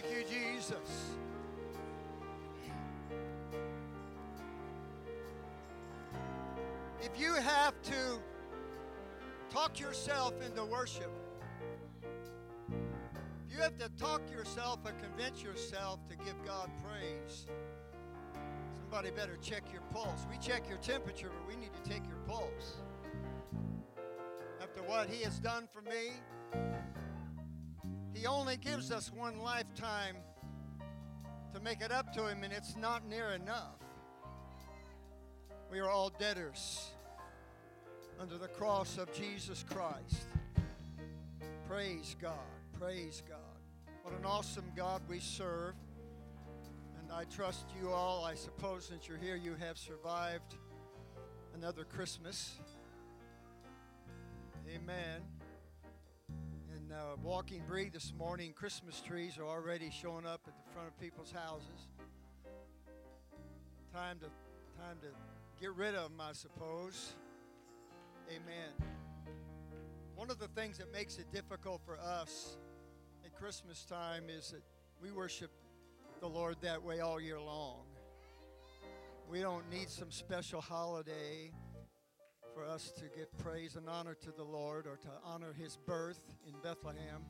Thank you, Jesus. If you have to talk yourself into worship, if you have to talk yourself or convince yourself to give God praise, somebody better check your pulse. We check your temperature, but we need to take your pulse. After what He has done for me, He only gives us one lifetime to make it up to Him, and it's not near enough. We are all debtors under the cross of Jesus Christ. Praise God. Praise God. What an awesome God we serve. And I trust you all, I suppose, since you're here, you have survived another Christmas. Amen. And uh, walking breathe this morning, Christmas trees are already showing up at the front of people's houses. Time to, time to get rid of them, I suppose. Amen. One of the things that makes it difficult for us at Christmas time is that we worship the Lord that way all year long. We don't need some special holiday for us to give praise and honor to the Lord or to honor his birth in Bethlehem.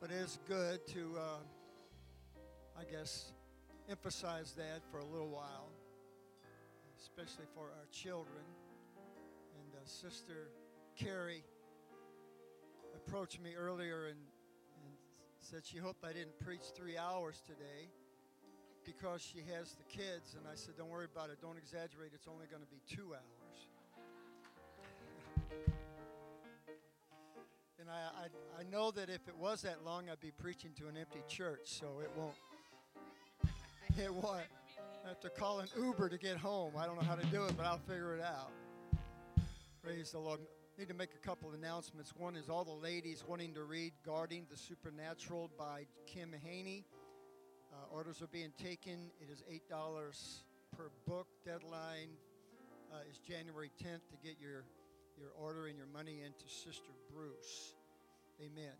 But it is good to, uh, I guess, emphasize that for a little while especially for our children. And uh, Sister Carrie approached me earlier and, and said she hoped I didn't preach three hours today because she has the kids. And I said, Don't worry about it, don't exaggerate, it's only going to be two hours. And I, I, I know that if it was that long, I'd be preaching to an empty church, so it won't. It won't. I have to call an Uber to get home. I don't know how to do it, but I'll figure it out. Praise the Lord. Need to make a couple announcements. One is all the ladies wanting to read Guarding the Supernatural by Kim Haney. Uh, orders are being taken. It is $8 per book. Deadline uh, is January 10th to get your, your order and your money into Sister Bruce. Amen.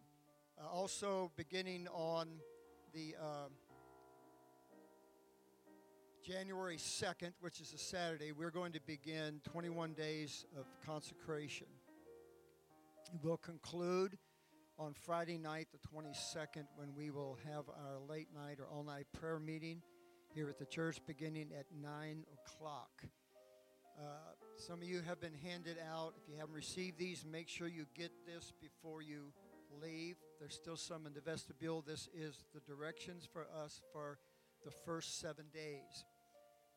Uh, also, beginning on the uh, January 2nd, which is a Saturday, we're going to begin 21 days of consecration. We'll conclude on Friday night, the 22nd, when we will have our late night or all night prayer meeting here at the church beginning at 9 o'clock. Uh, some of you have been handed out. If you haven't received these, make sure you get this before you leave. There's still some in the vestibule. This is the directions for us for the first seven days.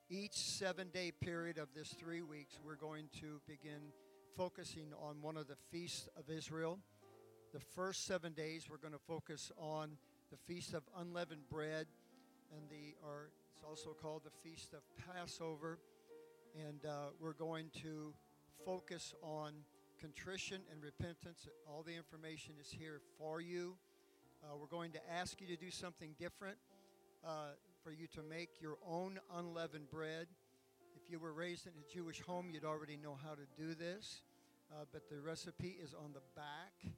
Each seven day period of this three weeks, we're going to begin focusing on one of the feasts of Israel. The first seven days, we're going to focus on the Feast of Unleavened Bread, and the, or it's also called the Feast of Passover. And uh, we're going to focus on contrition and repentance. All the information is here for you. Uh, we're going to ask you to do something different. Uh, for you to make your own unleavened bread. If you were raised in a Jewish home, you'd already know how to do this. Uh, but the recipe is on the back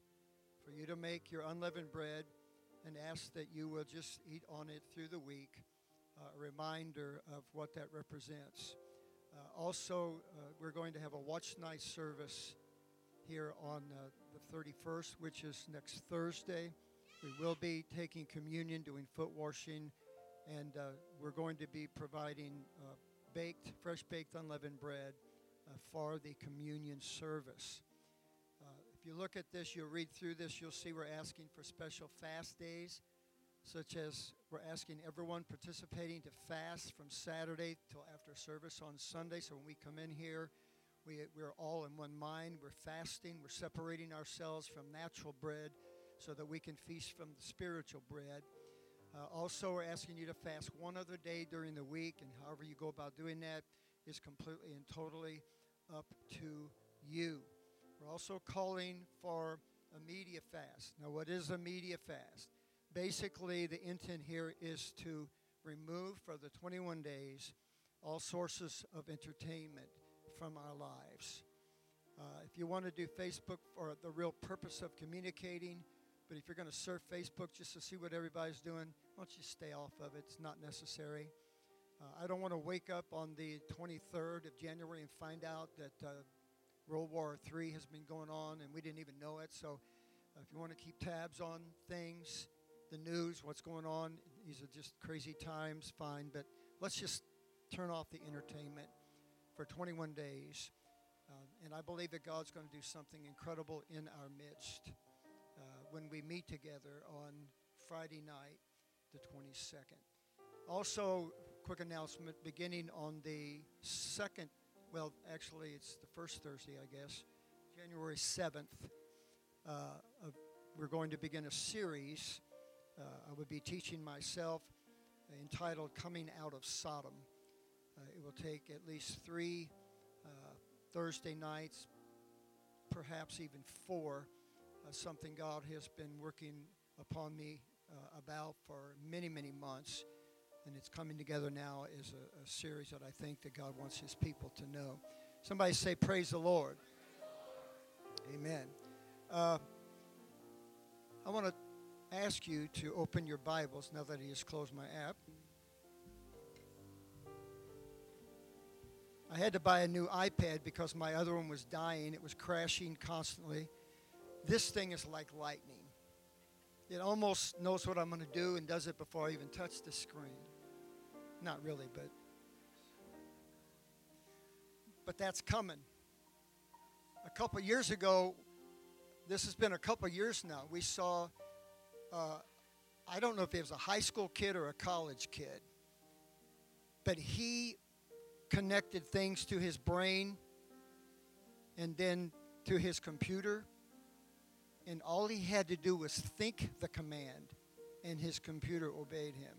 for you to make your unleavened bread and ask that you will just eat on it through the week. Uh, a reminder of what that represents. Uh, also, uh, we're going to have a watch night service here on uh, the 31st, which is next Thursday. We will be taking communion, doing foot washing, and uh, we're going to be providing uh, baked, fresh baked unleavened bread uh, for the communion service. If you look at this, you'll read through this, you'll see we're asking for special fast days, such as we're asking everyone participating to fast from Saturday till after service on Sunday. So when we come in here, we, we're all in one mind. We're fasting, we're separating ourselves from natural bread so that we can feast from the spiritual bread. Uh, also, we're asking you to fast one other day during the week, and however you go about doing that is completely and totally up to you. We're also calling for a media fast. Now, what is a media fast? Basically, the intent here is to remove for the 21 days all sources of entertainment from our lives. Uh, if you want to do Facebook for the real purpose of communicating, But if you're going to surf Facebook just to see what everybody's doing, why don't you stay off of it? It's not necessary. Uh, I don't want to wake up on the 23rd of January and find out that uh, World War III has been going on and we didn't even know it. So uh, if you want to keep tabs on things, the news, what's going on, these are just crazy times, fine. But let's just turn off the entertainment for 21 days. Uh, and I believe that God's going to do something incredible in our midst uh, when we meet together on Friday night, the 22nd. Also, quick announcement beginning on the second, well, actually, it's the first Thursday, I guess, January 7th. Uh, of, we're going to begin a series. Uh, I would be teaching myself entitled Coming Out of Sodom. Uh, it will take at least three uh, Thursday nights, perhaps even four, something God has been working upon me about for many, many months and it's coming together now as a, a, series that I think that God wants His people to know. Somebody say, "Praise the Lord." Amen. Uh, I want to ask you to open your Bibles now that He has closed my app. I had to buy a new iPad because my other one was dying. It was crashing constantly. This thing is like lightning. It almost knows what I'm going to do and does it before I even touch the screen. Not really, but but that's coming. A couple years ago, this has been a couple years now. We saw, uh, I don't know if he was a high school kid or a college kid, but he connected things to his brain and then to his computer. And all he had to do was think the command, and his computer obeyed him.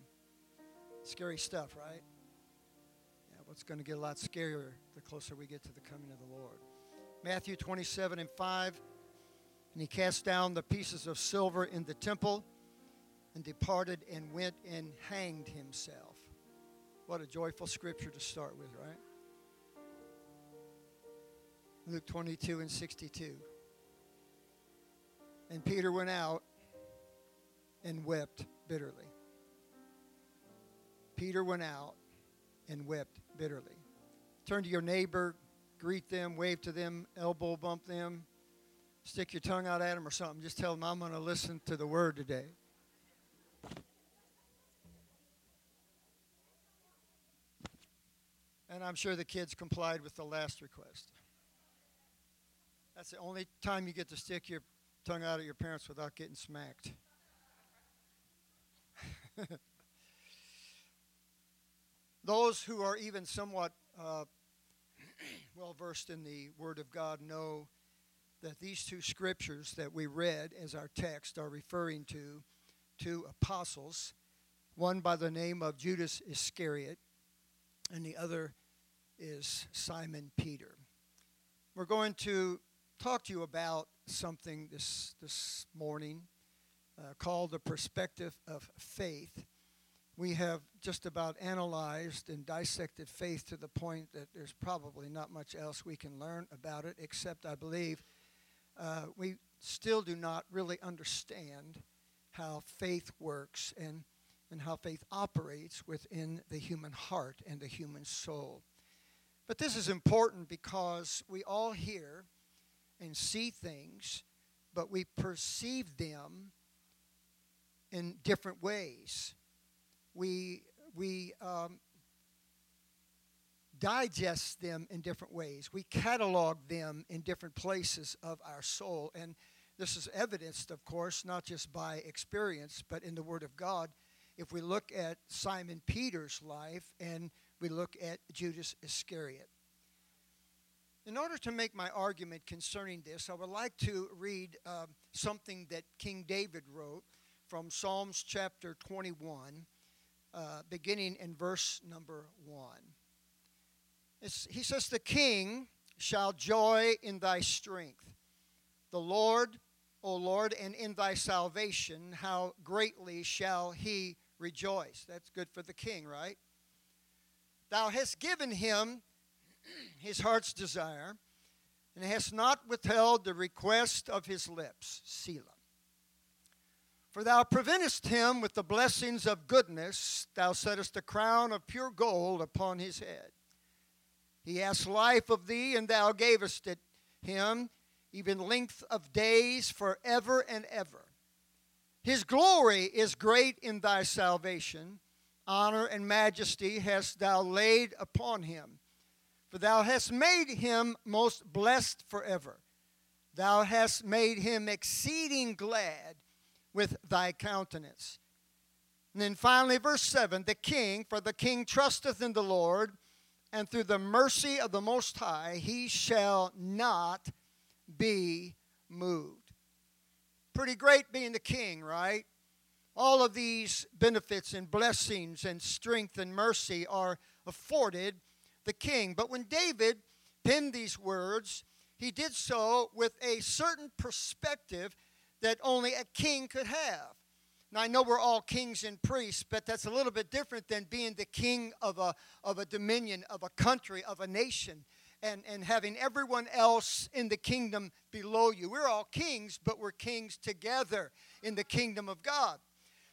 Scary stuff, right? Yeah, it's going to get a lot scarier the closer we get to the coming of the Lord. Matthew 27 and 5. And he cast down the pieces of silver in the temple and departed and went and hanged himself. What a joyful scripture to start with, right? Luke 22 and 62. And Peter went out and wept bitterly. Peter went out and wept bitterly. Turn to your neighbor, greet them, wave to them, elbow bump them, stick your tongue out at them or something. Just tell them, I'm going to listen to the word today. And I'm sure the kids complied with the last request. That's the only time you get to stick your tongue out at your parents without getting smacked. Those who are even somewhat uh, well versed in the Word of God know that these two scriptures that we read as our text are referring to two apostles, one by the name of Judas Iscariot, and the other is Simon Peter. We're going to talk to you about something this, this morning uh, called the perspective of faith we have just about analyzed and dissected faith to the point that there's probably not much else we can learn about it, except I believe uh, we still do not really understand how faith works and, and how faith operates within the human heart and the human soul. But this is important because we all hear and see things, but we perceive them in different ways we, we um, digest them in different ways. We catalog them in different places of our soul. And this is evidenced, of course, not just by experience, but in the Word of God. If we look at Simon Peter's life and we look at Judas Iscariot. In order to make my argument concerning this, I would like to read uh, something that King David wrote from Psalms chapter 21 uh, beginning in verse number one. He says, The king shall joy in thy strength. The Lord, O Lord, and in thy salvation, how greatly shall he rejoice. That's good for the king, right? Thou hast given him his heart's desire, and hast not withheld the request of his lips. Selah. For thou preventest him with the blessings of goodness, thou settest a crown of pure gold upon his head. He asked life of thee, and thou gavest it him, even length of days forever and ever. His glory is great in thy salvation. Honor and majesty hast thou laid upon him. For thou hast made him most blessed forever. Thou hast made him exceeding glad with thy countenance. And then finally, verse 7 the king, for the king trusteth in the Lord, and through the mercy of the Most High he shall not be moved. Pretty great being the king, right? All of these benefits and blessings and strength and mercy are afforded the king. But when David penned these words, he did so with a certain perspective that only a king could have. Now, I know we're all kings and priests, but that's a little bit different than being the king of a, of a dominion, of a country, of a nation, and, and having everyone else in the kingdom below you. We're all kings, but we're kings together in the kingdom of God.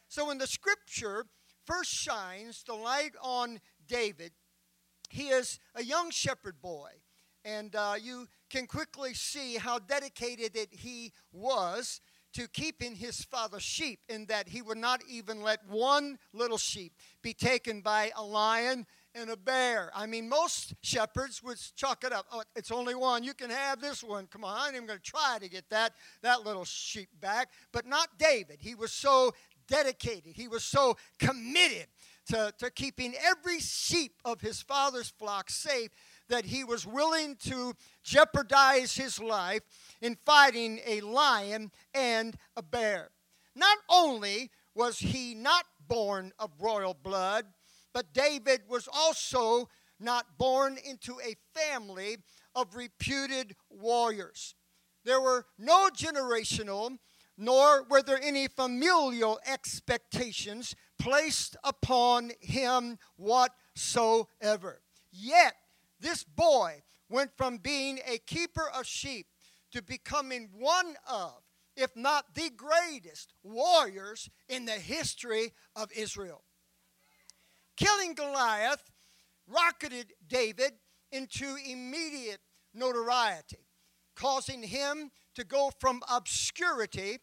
So, when the scripture first shines the light on David, he is a young shepherd boy. And uh, you can quickly see how dedicated it he was to keeping his father's sheep, in that he would not even let one little sheep be taken by a lion and a bear. I mean, most shepherds would chalk it up. Oh, it's only one. You can have this one. Come on, I even going to try to get that that little sheep back. But not David. He was so dedicated. He was so committed to, to keeping every sheep of his father's flock safe that he was willing to jeopardize his life in fighting a lion and a bear. Not only was he not born of royal blood, but David was also not born into a family of reputed warriors. There were no generational, nor were there any familial expectations placed upon him whatsoever. Yet, this boy went from being a keeper of sheep to becoming one of, if not the greatest, warriors in the history of Israel. Killing Goliath rocketed David into immediate notoriety, causing him to go from obscurity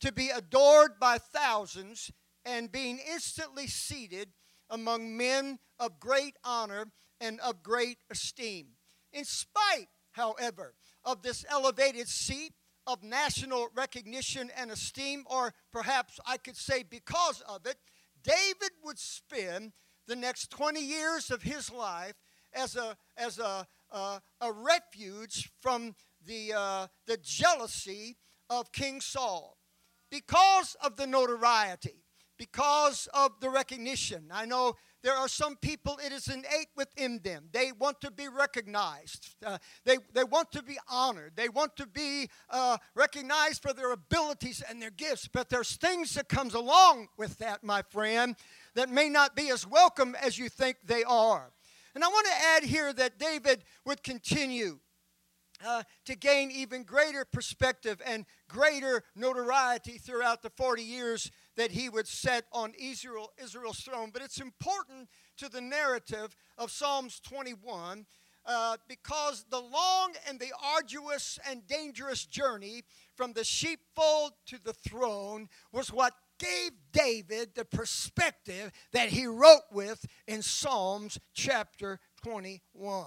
to be adored by thousands and being instantly seated among men of great honor and of great esteem. In spite, however, of this elevated seat of national recognition and esteem, or perhaps I could say because of it, David would spend the next 20 years of his life as a, as a, a, a refuge from the, uh, the jealousy of King Saul. Because of the notoriety, because of the recognition. I know there are some people, it is innate within them. They want to be recognized, uh, they, they want to be honored, they want to be uh, recognized for their abilities and their gifts. But there's things that comes along with that, my friend, that may not be as welcome as you think they are. And I want to add here that David would continue uh, to gain even greater perspective and greater notoriety throughout the 40 years that he would set on Israel, Israel's throne. But it's important to the narrative of Psalms 21 uh, because the long and the arduous and dangerous journey from the sheepfold to the throne was what gave David the perspective that he wrote with in Psalms chapter 21.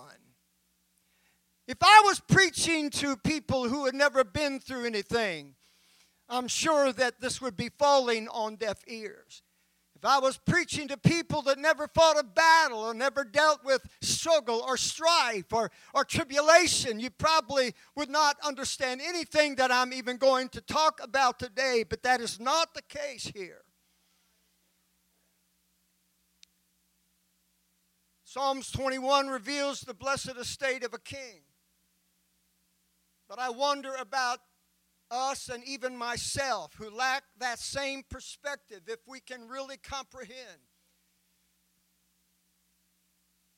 If I was preaching to people who had never been through anything, I'm sure that this would be falling on deaf ears. If I was preaching to people that never fought a battle or never dealt with struggle or strife or, or tribulation, you probably would not understand anything that I'm even going to talk about today, but that is not the case here. Psalms 21 reveals the blessed estate of a king. But I wonder about us and even myself who lack that same perspective if we can really comprehend.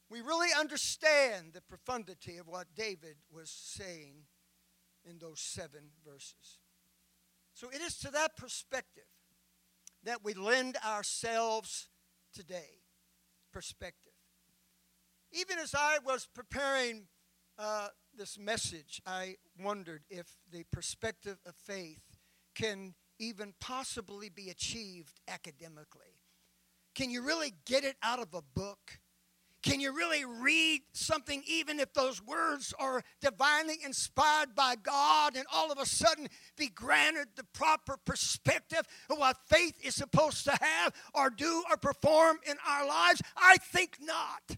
We really understand the profundity of what David was saying in those seven verses. So it is to that perspective that we lend ourselves today. Perspective. Even as I was preparing uh, this message, I wondered if the perspective of faith can even possibly be achieved academically. Can you really get it out of a book? Can you really read something, even if those words are divinely inspired by God, and all of a sudden be granted the proper perspective of what faith is supposed to have or do or perform in our lives? I think not.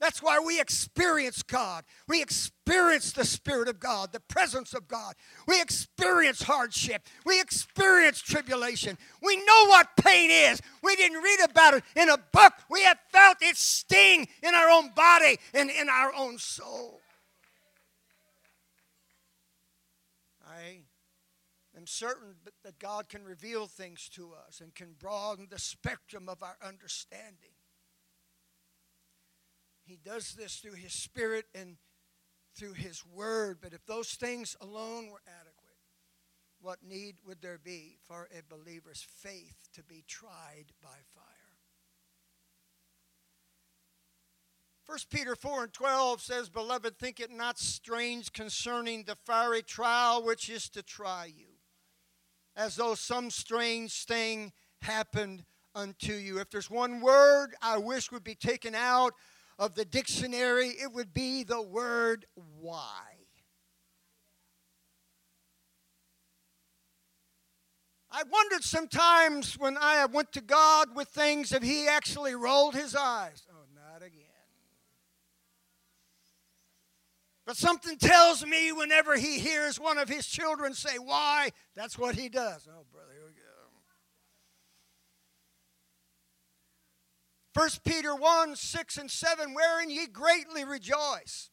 That's why we experience God. We experience the Spirit of God, the presence of God. We experience hardship. We experience tribulation. We know what pain is. We didn't read about it in a book. We have felt its sting in our own body and in our own soul. I am certain that God can reveal things to us and can broaden the spectrum of our understanding. He does this through His Spirit and through His Word. But if those things alone were adequate, what need would there be for a believer's faith to be tried by fire? 1 Peter 4 and 12 says, Beloved, think it not strange concerning the fiery trial which is to try you, as though some strange thing happened unto you. If there's one word I wish would be taken out of the dictionary, it would be the word why. I wondered sometimes when I went to God with things if He actually rolled His eyes. Oh, not again. But something tells me whenever He hears one of His children say, Why? That's what He does. Oh, brother, here we go. 1 Peter 1 6 and 7, wherein ye greatly rejoice.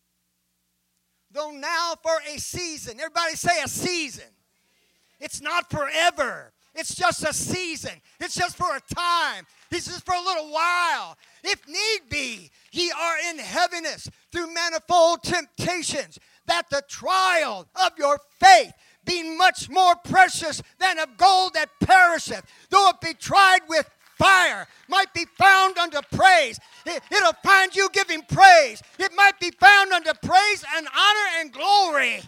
Though now for a season, everybody say a season. It's not forever. It's just a season. It's just for a time. It's just for a little while. If need be, ye are in heaviness through manifold temptations, that the trial of your faith, being much more precious than of gold that perisheth, though it be tried with fire might be found under praise. It, will find you giving praise. It might be found under praise and honor and glory.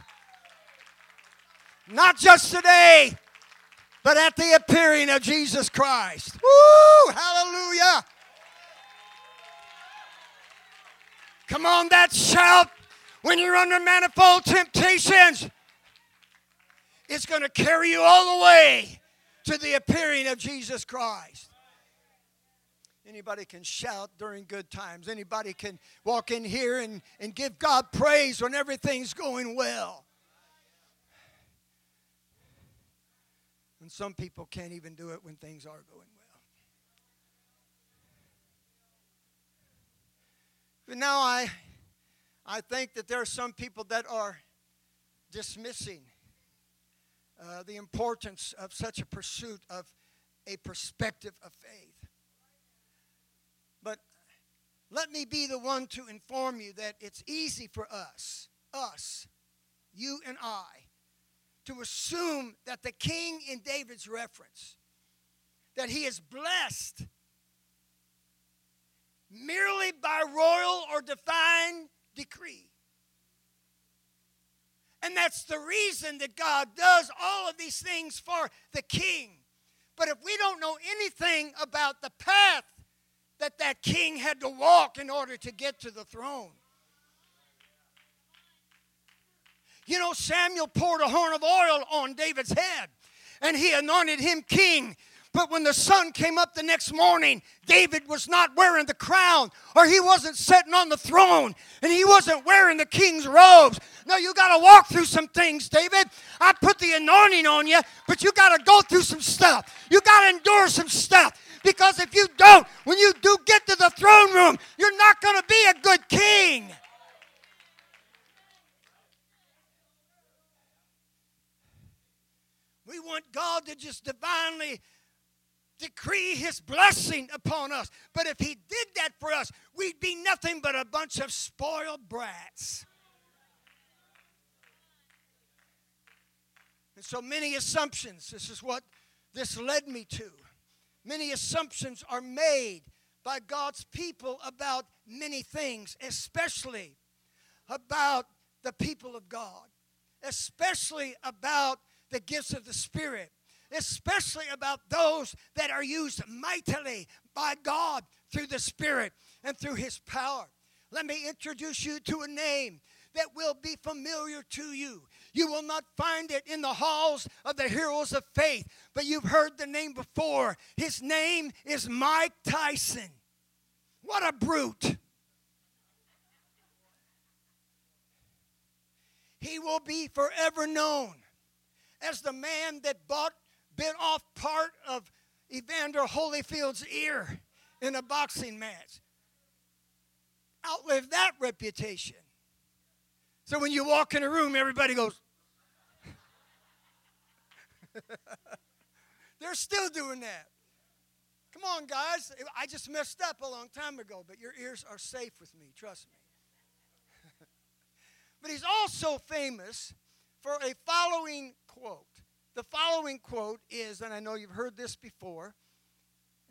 Not just today, but at the appearing of Jesus Christ. Woo! Hallelujah! Come on, that shout when you're under manifold temptations. It's going to carry you all the way to the appearing of Jesus Christ. Anybody can shout during good times. Anybody can walk in here and, and give God praise when everything's going well. And some people can't even do it when things are going well. But now I, I think that there are some people that are dismissing uh, the importance of such a pursuit of a perspective of faith. But let me be the one to inform you that it's easy for us, us, you and I, to assume that the king in David's reference, that he is blessed merely by royal or divine decree. And that's the reason that God does all of these things for the king. But if we don't know anything about the path that that king had to walk in order to get to the throne. You know, Samuel poured a horn of oil on David's head and he anointed him king. But when the sun came up the next morning, David was not wearing the crown, or he wasn't sitting on the throne, and he wasn't wearing the king's robes. No, you got to walk through some things, David. I put the anointing on you, but you got to go through some stuff. You got to endure some stuff. Because if you don't, when you do get to the throne room, you're not going to be a good king. We want God to just divinely decree his blessing upon us. But if he did that for us, we'd be nothing but a bunch of spoiled brats. And so many assumptions. This is what this led me to. Many assumptions are made by God's people about many things, especially about the people of God, especially about the gifts of the Spirit, especially about those that are used mightily by God through the Spirit and through His power. Let me introduce you to a name that will be familiar to you. You will not find it in the halls of the heroes of faith, but you've heard the name before. His name is Mike Tyson. What a brute! He will be forever known as the man that bought, bit off part of Evander Holyfield's ear in a boxing match. Outlive that reputation. So when you walk in a room, everybody goes, They're still doing that. Come on, guys. I just messed up a long time ago, but your ears are safe with me, trust me. but he's also famous for a following quote. The following quote is, and I know you've heard this before,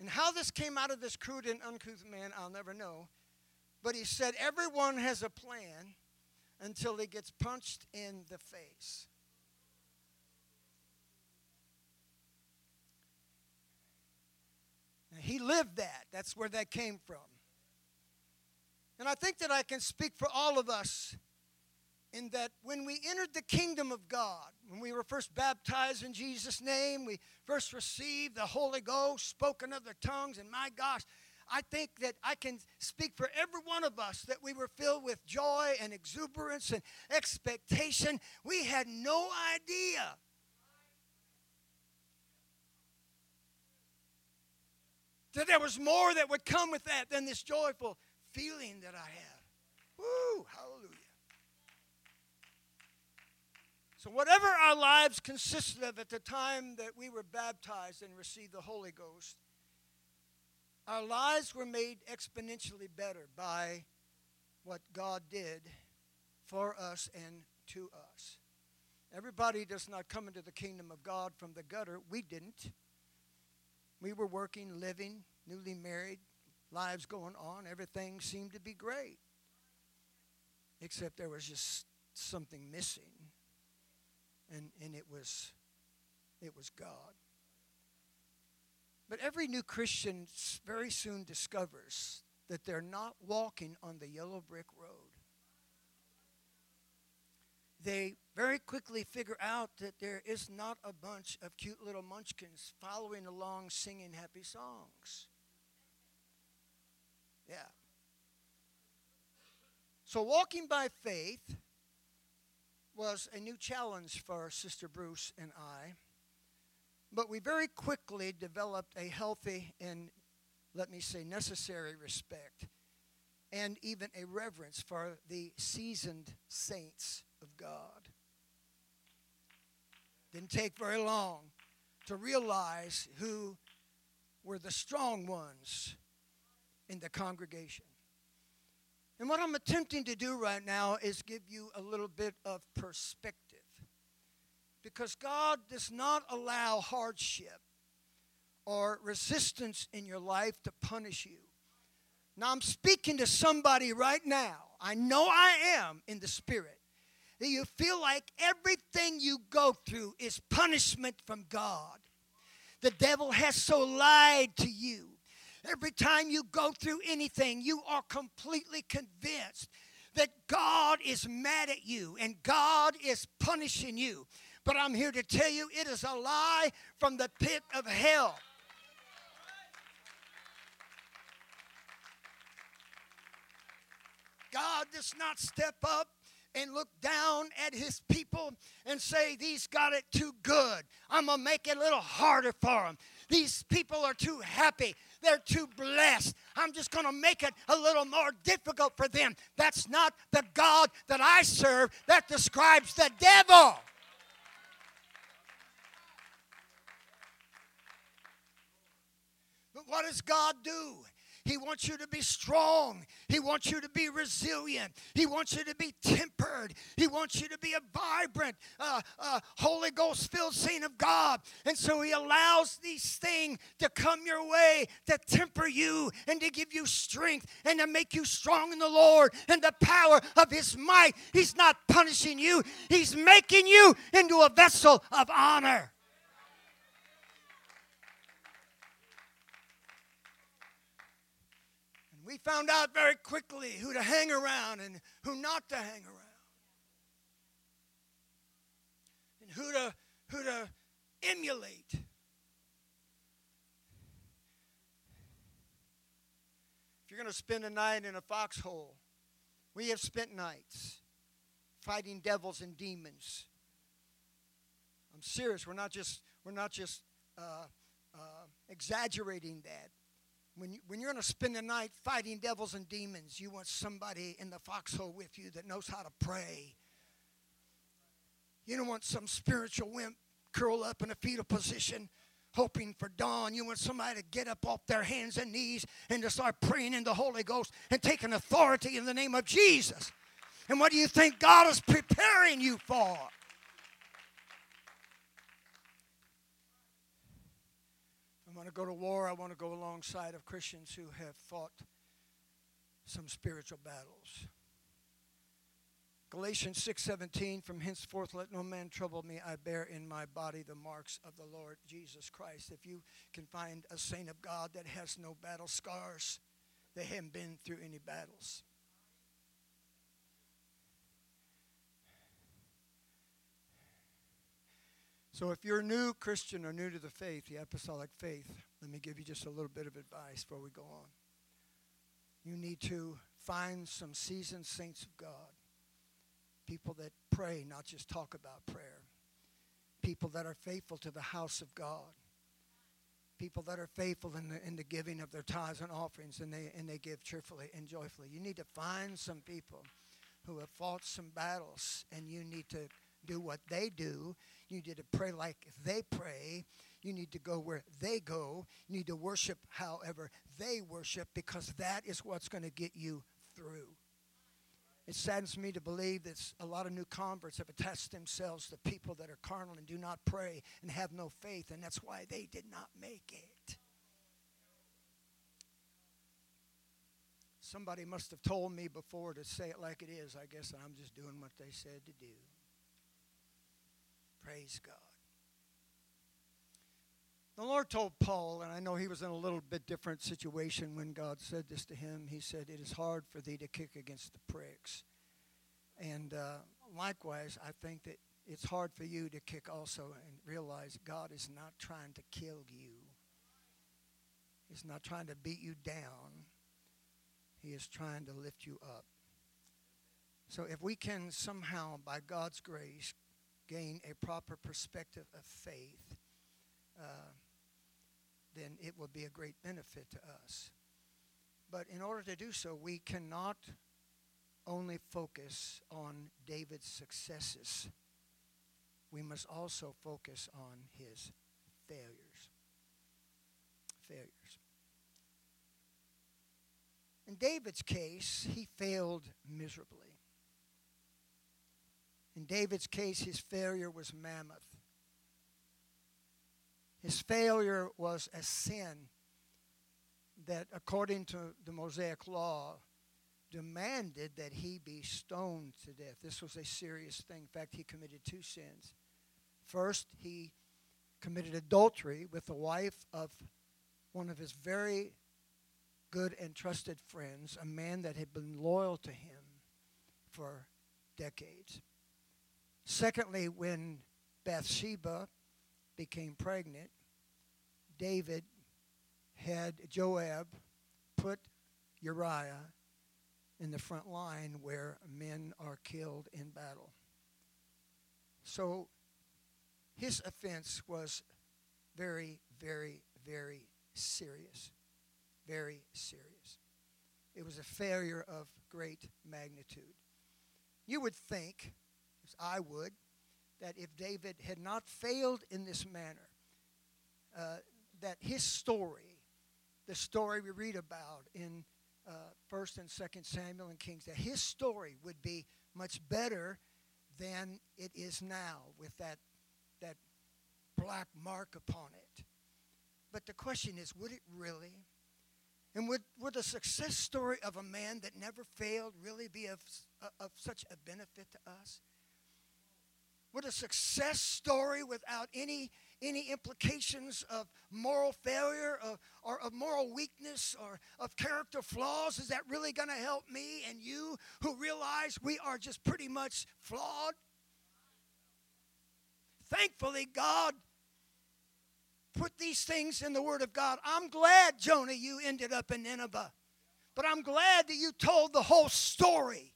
and how this came out of this crude and uncouth man, I'll never know. But he said, Everyone has a plan until he gets punched in the face. He lived that. That's where that came from. And I think that I can speak for all of us in that when we entered the kingdom of God, when we were first baptized in Jesus' name, we first received the Holy Ghost, spoken other tongues, and my gosh, I think that I can speak for every one of us that we were filled with joy and exuberance and expectation. We had no idea. That there was more that would come with that than this joyful feeling that I have. Woo, hallelujah. So, whatever our lives consisted of at the time that we were baptized and received the Holy Ghost, our lives were made exponentially better by what God did for us and to us. Everybody does not come into the kingdom of God from the gutter. We didn't. We were working, living, newly married, lives going on. Everything seemed to be great. Except there was just something missing and, and it was it was God. But every new Christian very soon discovers that they're not walking on the yellow brick road. They very quickly figure out that there is not a bunch of cute little munchkins following along singing happy songs. Yeah. So, walking by faith was a new challenge for Sister Bruce and I. But we very quickly developed a healthy and, let me say, necessary respect and even a reverence for the seasoned saints of God. Didn't take very long to realize who were the strong ones in the congregation. And what I'm attempting to do right now is give you a little bit of perspective. Because God does not allow hardship or resistance in your life to punish you. Now, I'm speaking to somebody right now. I know I am in the spirit. That you feel like everything you go through is punishment from God. The devil has so lied to you Every time you go through anything, you are completely convinced that God is mad at you and God is punishing you. But I'm here to tell you it is a lie from the pit of hell. God does not step up and look down at his people and say, These got it too good. I'm going to make it a little harder for them. These people are too happy. They're too blessed. I'm just going to make it a little more difficult for them. That's not the God that I serve. That describes the devil. What does God do? He wants you to be strong. He wants you to be resilient. He wants you to be tempered. He wants you to be a vibrant, uh, uh, Holy Ghost filled saint of God. And so He allows these things to come your way to temper you and to give you strength and to make you strong in the Lord and the power of His might. He's not punishing you, He's making you into a vessel of honor. We found out very quickly who to hang around and who not to hang around. And who to who to emulate. If you're going to spend a night in a foxhole, we have spent nights fighting devils and demons. I'm serious. We're not just we're not just uh, uh, exaggerating that. When, you, when you're going to spend the night fighting devils and demons, you want somebody in the foxhole with you that knows how to pray. You don't want some spiritual wimp curl up in a fetal position hoping for dawn. You want somebody to get up off their hands and knees and to start praying in the Holy Ghost and taking authority in the name of Jesus. And what do you think God is preparing you for? Want to go to war, I want to go alongside of Christians who have fought some spiritual battles. Galatians 6:17 from henceforth let no man trouble me I bear in my body the marks of the Lord Jesus Christ. If you can find a saint of God that has no battle scars, they haven't been through any battles. So, if you're a new Christian or new to the faith, the apostolic faith, let me give you just a little bit of advice before we go on. You need to find some seasoned saints of God, people that pray, not just talk about prayer, people that are faithful to the house of God, people that are faithful in the, in the giving of their tithes and offerings, and they, and they give cheerfully and joyfully. You need to find some people who have fought some battles, and you need to do what they do. You need to pray like they pray. You need to go where they go. You need to worship however they worship because that is what's going to get you through. It saddens me to believe that a lot of new converts have attached themselves to people that are carnal and do not pray and have no faith, and that's why they did not make it. Somebody must have told me before to say it like it is. I guess I'm just doing what they said to do. Praise God. The Lord told Paul, and I know he was in a little bit different situation when God said this to him. He said, It is hard for thee to kick against the pricks. And uh, likewise, I think that it's hard for you to kick also and realize God is not trying to kill you, He's not trying to beat you down, He is trying to lift you up. So if we can somehow, by God's grace, gain a proper perspective of faith, uh, then it will be a great benefit to us. But in order to do so, we cannot only focus on David's successes. We must also focus on his failures. Failures. In David's case, he failed miserably. In David's case, his failure was mammoth. His failure was a sin that, according to the Mosaic law, demanded that he be stoned to death. This was a serious thing. In fact, he committed two sins. First, he committed adultery with the wife of one of his very good and trusted friends, a man that had been loyal to him for decades. Secondly, when Bathsheba became pregnant, David had Joab put Uriah in the front line where men are killed in battle. So his offense was very, very, very serious. Very serious. It was a failure of great magnitude. You would think I would, that if David had not failed in this manner, uh, that his story the story we read about in uh, First and Second Samuel and Kings, that his story would be much better than it is now with that that black mark upon it. But the question is, would it really? And would, would the success story of a man that never failed really be of, of such a benefit to us? Would a success story without any, any implications of moral failure or, or of moral weakness or of character flaws, is that really going to help me and you who realize we are just pretty much flawed? Thankfully, God put these things in the Word of God. I'm glad, Jonah, you ended up in Nineveh. But I'm glad that you told the whole story.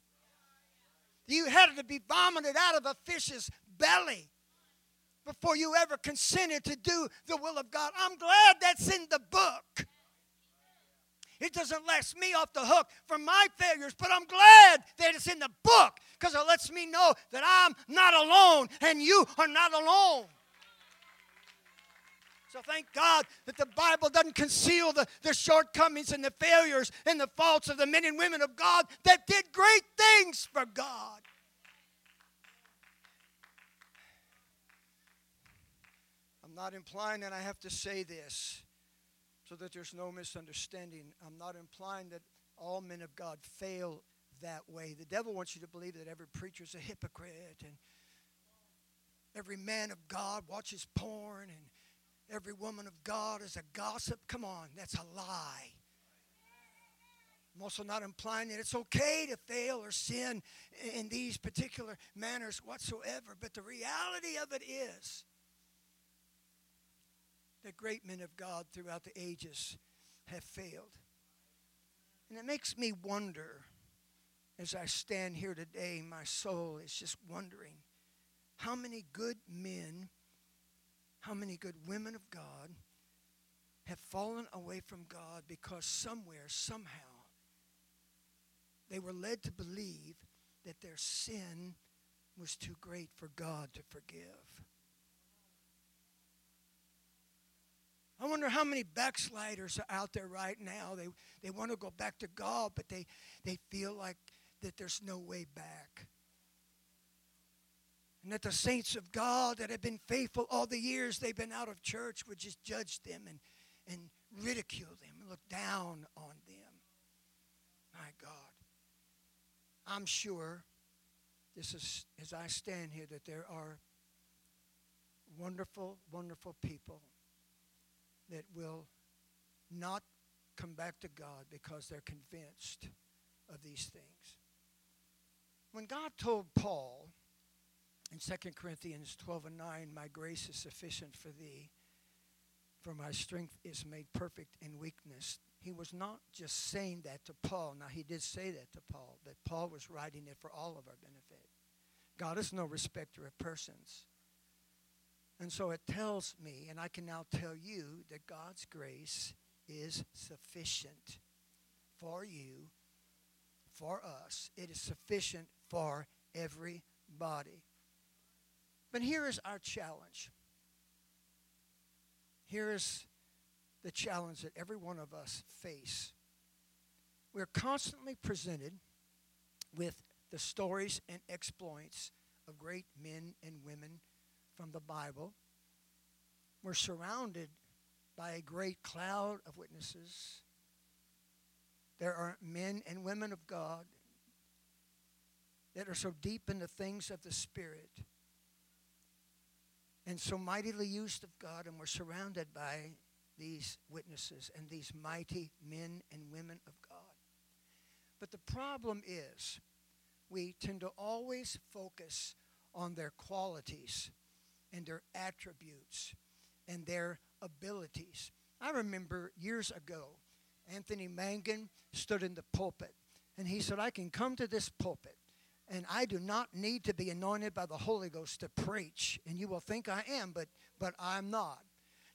You had to be vomited out of a fish's belly before you ever consented to do the will of God. I'm glad that's in the book. It doesn't let me off the hook for my failures, but I'm glad that it's in the book because it lets me know that I'm not alone and you are not alone. So thank God that the Bible doesn't conceal the, the shortcomings and the failures and the faults of the men and women of God that did great things for God. I'm not implying that I have to say this so that there's no misunderstanding. I'm not implying that all men of God fail that way. The devil wants you to believe that every preacher is a hypocrite and every man of God watches porn and every woman of God is a gossip. Come on, that's a lie. I'm also not implying that it's okay to fail or sin in these particular manners whatsoever, but the reality of it is that great men of God throughout the ages have failed. And it makes me wonder as I stand here today, my soul is just wondering how many good men, how many good women of God have fallen away from God because somewhere, somehow, they were led to believe that their sin was too great for God to forgive. I wonder how many backsliders are out there right now. They, they want to go back to God, but they, they feel like that there's no way back. And that the saints of God that have been faithful all the years they've been out of church would just judge them and, and ridicule them and look down on them. My God. I'm sure, this is as I stand here, that there are wonderful, wonderful people that will not come back to God because they're convinced of these things. When God told Paul in 2 Corinthians 12 and 9, My grace is sufficient for thee, for my strength is made perfect in weakness, he was not just saying that to Paul. Now, he did say that to Paul, but Paul was writing it for all of our benefit. God is no respecter of persons. And so it tells me, and I can now tell you, that God's grace is sufficient for you, for us. It is sufficient for everybody. But here is our challenge. Here is the challenge that every one of us face. We're constantly presented with the stories and exploits of great men and women from the Bible. We're surrounded by a great cloud of witnesses. There are men and women of God that are so deep in the things of the Spirit and so mightily used of God, and we're surrounded by these witnesses and these mighty men and women of God. But the problem is, we tend to always focus on their qualities and their attributes and their abilities. I remember years ago, Anthony Mangan stood in the pulpit and he said, I can come to this pulpit and I do not need to be anointed by the Holy Ghost to preach. And you will think I am, but, but I'm not.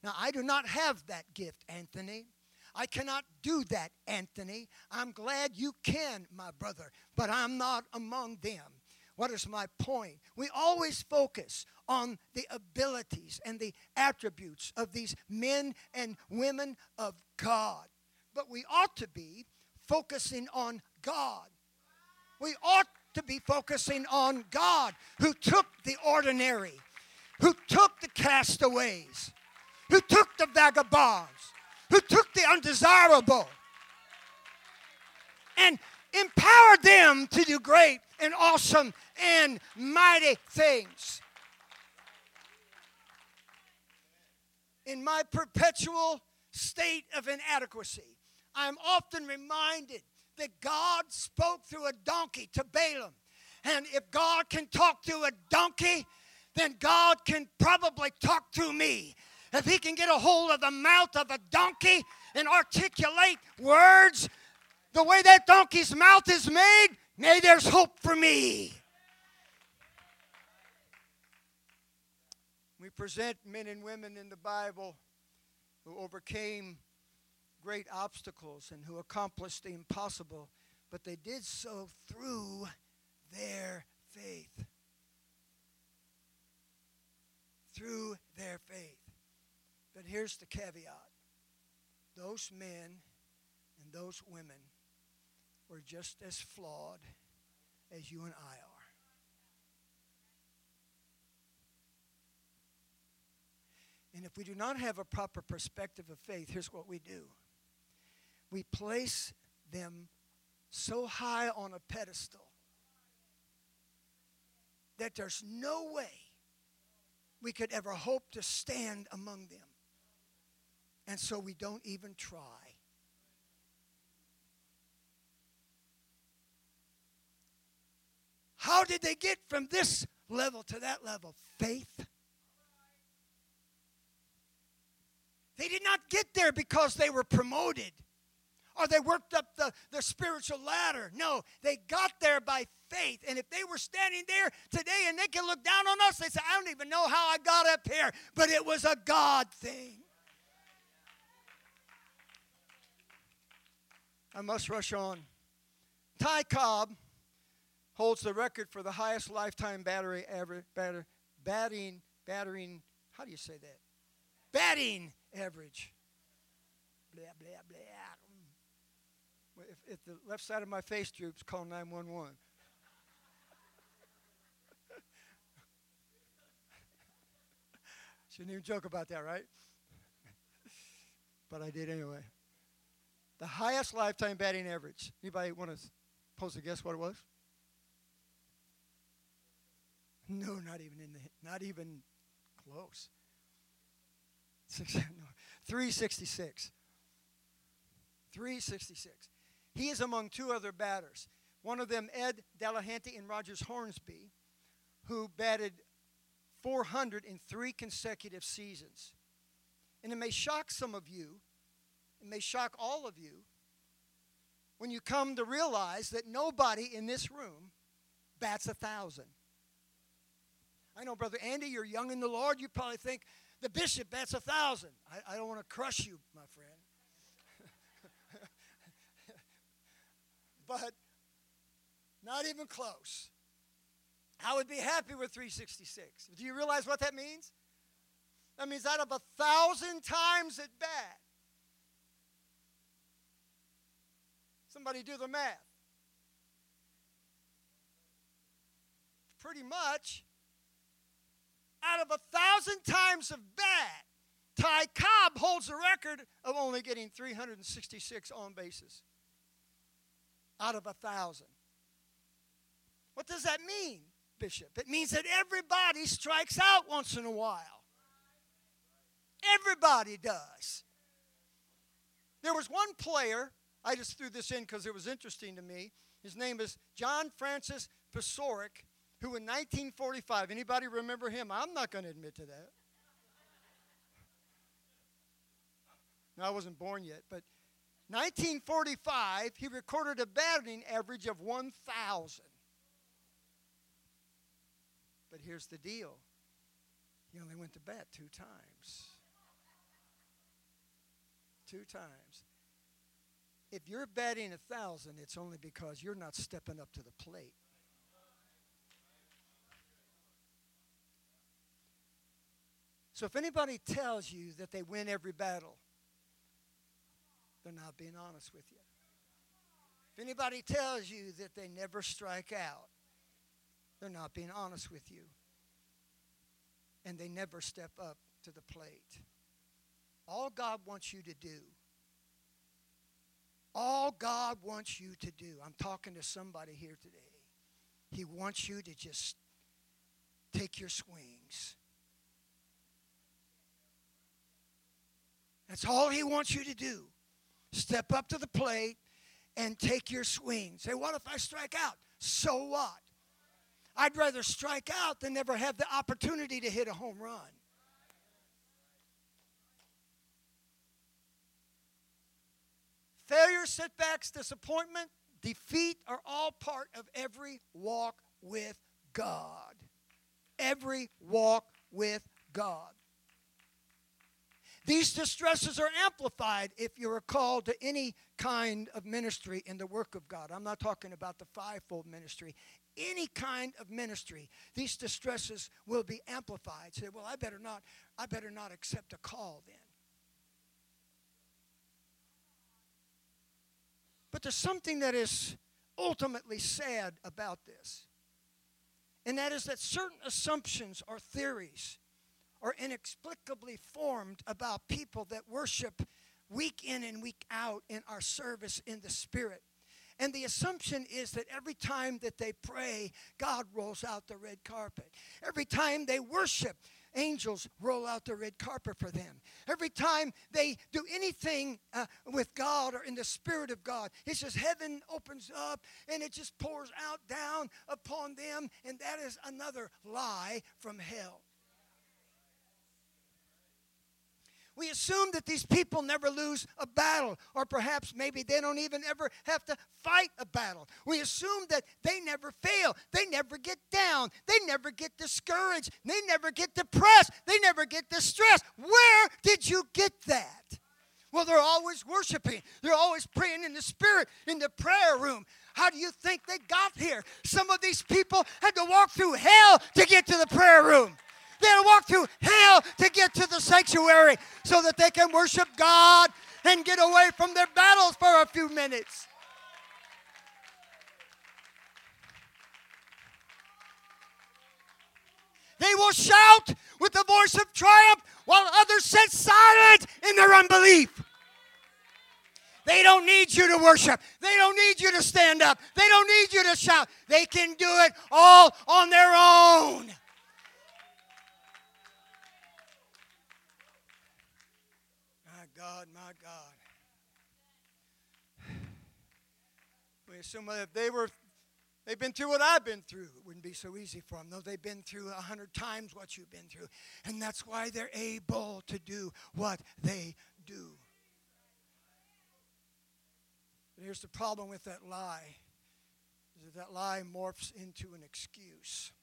Now, I do not have that gift, Anthony. I cannot do that, Anthony. I'm glad you can, my brother, but I'm not among them. What is my point? We always focus on the abilities and the attributes of these men and women of God. but we ought to be focusing on God. We ought to be focusing on God who took the ordinary, who took the castaways, who took the vagabonds, who took the undesirable, and empowered them to do great and awesome and mighty things. In my perpetual state of inadequacy, I'm often reminded that God spoke through a donkey to Balaam. And if God can talk through a donkey, then God can probably talk through me. If He can get a hold of the mouth of a donkey and articulate words the way that donkey's mouth is made, may there's hope for me. We present men and women in the Bible who overcame great obstacles and who accomplished the impossible, but they did so through their faith. Through their faith. But here's the caveat those men and those women were just as flawed as you and I are. And if we do not have a proper perspective of faith, here's what we do we place them so high on a pedestal that there's no way we could ever hope to stand among them. And so we don't even try. How did they get from this level to that level? Faith. They did not get there because they were promoted or they worked up the, the spiritual ladder. No, they got there by faith. And if they were standing there today and they can look down on us, they say, I don't even know how I got up here, but it was a God thing. I must rush on. Ty Cobb holds the record for the highest lifetime battery ever, batter, batting, battering, how do you say that? Batting average. Blah, blah, blah. If, if the left side of my face droops, call 911. Shouldn't even joke about that, right? but I did anyway. The highest lifetime batting average. Anybody want to pose a guess what it was? No, not even in the not even close. Six, no, 366. 366. He is among two other batters. One of them, Ed Delahanty and Rogers Hornsby, who batted 400 in three consecutive seasons. And it may shock some of you, it may shock all of you, when you come to realize that nobody in this room bats a thousand. I know, Brother Andy, you're young in the Lord. You probably think the bishop bats a thousand. I, I don't want to crush you, my friend. but not even close. I would be happy with 366. Do you realize what that means? That means out of a thousand times at bat. Somebody do the math. Pretty much, out of a thousand times of bat, Ty Cobb holds the record of only getting 366 on bases out of a thousand. What does that mean, Bishop? It means that everybody strikes out once in a while. Everybody does. There was one player, I just threw this in because it was interesting to me. His name is John Francis Paciorek, who in 1945, anybody remember him? I'm not going to admit to that. No, I wasn't born yet, but 1945, he recorded a batting average of 1,000. But here's the deal he only went to bat two times. Two times. If you're batting a thousand, it's only because you're not stepping up to the plate. So if anybody tells you that they win every battle, they're not being honest with you. If anybody tells you that they never strike out, they're not being honest with you. And they never step up to the plate. All God wants you to do, all God wants you to do, I'm talking to somebody here today. He wants you to just take your swings. That's all He wants you to do. Step up to the plate and take your swing. Say, what if I strike out? So what? I'd rather strike out than never have the opportunity to hit a home run. Failure, setbacks, disappointment, defeat are all part of every walk with God. Every walk with God. These distresses are amplified if you're called to any kind of ministry in the work of God. I'm not talking about the fivefold ministry. Any kind of ministry, these distresses will be amplified. Say, well, I better not, I better not accept a call then. But there's something that is ultimately sad about this. And that is that certain assumptions or theories are inexplicably formed about people that worship week in and week out in our service in the Spirit. And the assumption is that every time that they pray, God rolls out the red carpet. Every time they worship, angels roll out the red carpet for them. Every time they do anything uh, with God or in the Spirit of God, it's just heaven opens up and it just pours out down upon them. And that is another lie from hell. We assume that these people never lose a battle, or perhaps maybe they don't even ever have to fight a battle. We assume that they never fail, they never get down, they never get discouraged, they never get depressed, they never get distressed. Where did you get that? Well, they're always worshiping. They're always praying in the spirit in the prayer room. How do you think they got here? Some of these people had to walk through hell to get to the prayer room. They had to walk through hell to get to the sanctuary so that they can worship God and get away from their battles for a few minutes. They will shout with the voice of triumph while others sit silent in their unbelief. They don't need you to worship. They don't need you to stand up. They don't need you to shout. They can do it all on their own. God, my God. We assume that if they were, they've been through what I've been through, it wouldn't be so easy for them. Though they've been through a hundred times what you've been through. And that's why they're able to do what they do. But here's the problem with that lie is that that lie morphs into an excuse.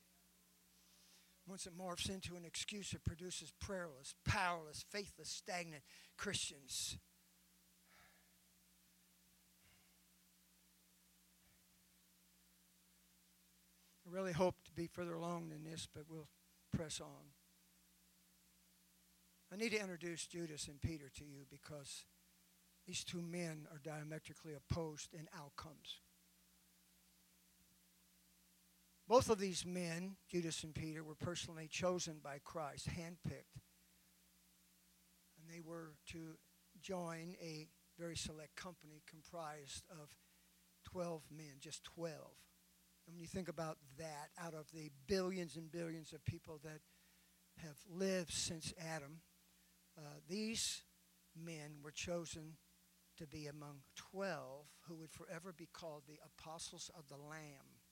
Once it morphs into an excuse, it produces prayerless, powerless, faithless, stagnant Christians. I really hope to be further along than this, but we'll press on. I need to introduce Judas and Peter to you because these two men are diametrically opposed in outcomes. Both of these men, Judas and Peter, were personally chosen by Christ, handpicked. And they were to join a very select company comprised of 12 men, just 12. And when you think about that, out of the billions and billions of people that have lived since Adam, uh, these men were chosen to be among 12 who would forever be called the apostles of the Lamb.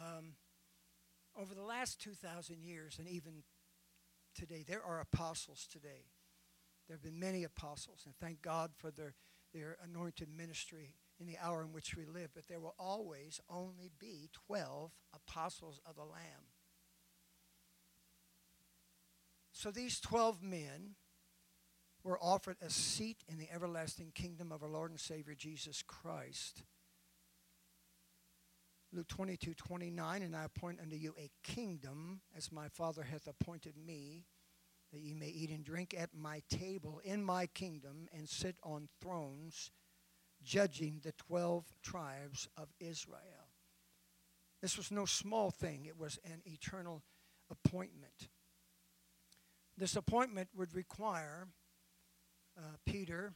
Um, over the last 2,000 years, and even today, there are apostles today. There have been many apostles, and thank God for their, their anointed ministry in the hour in which we live. But there will always only be 12 apostles of the Lamb. So these 12 men were offered a seat in the everlasting kingdom of our Lord and Savior Jesus Christ. Luke 22, 29, and I appoint unto you a kingdom as my Father hath appointed me, that ye may eat and drink at my table in my kingdom and sit on thrones, judging the 12 tribes of Israel. This was no small thing, it was an eternal appointment. This appointment would require uh, Peter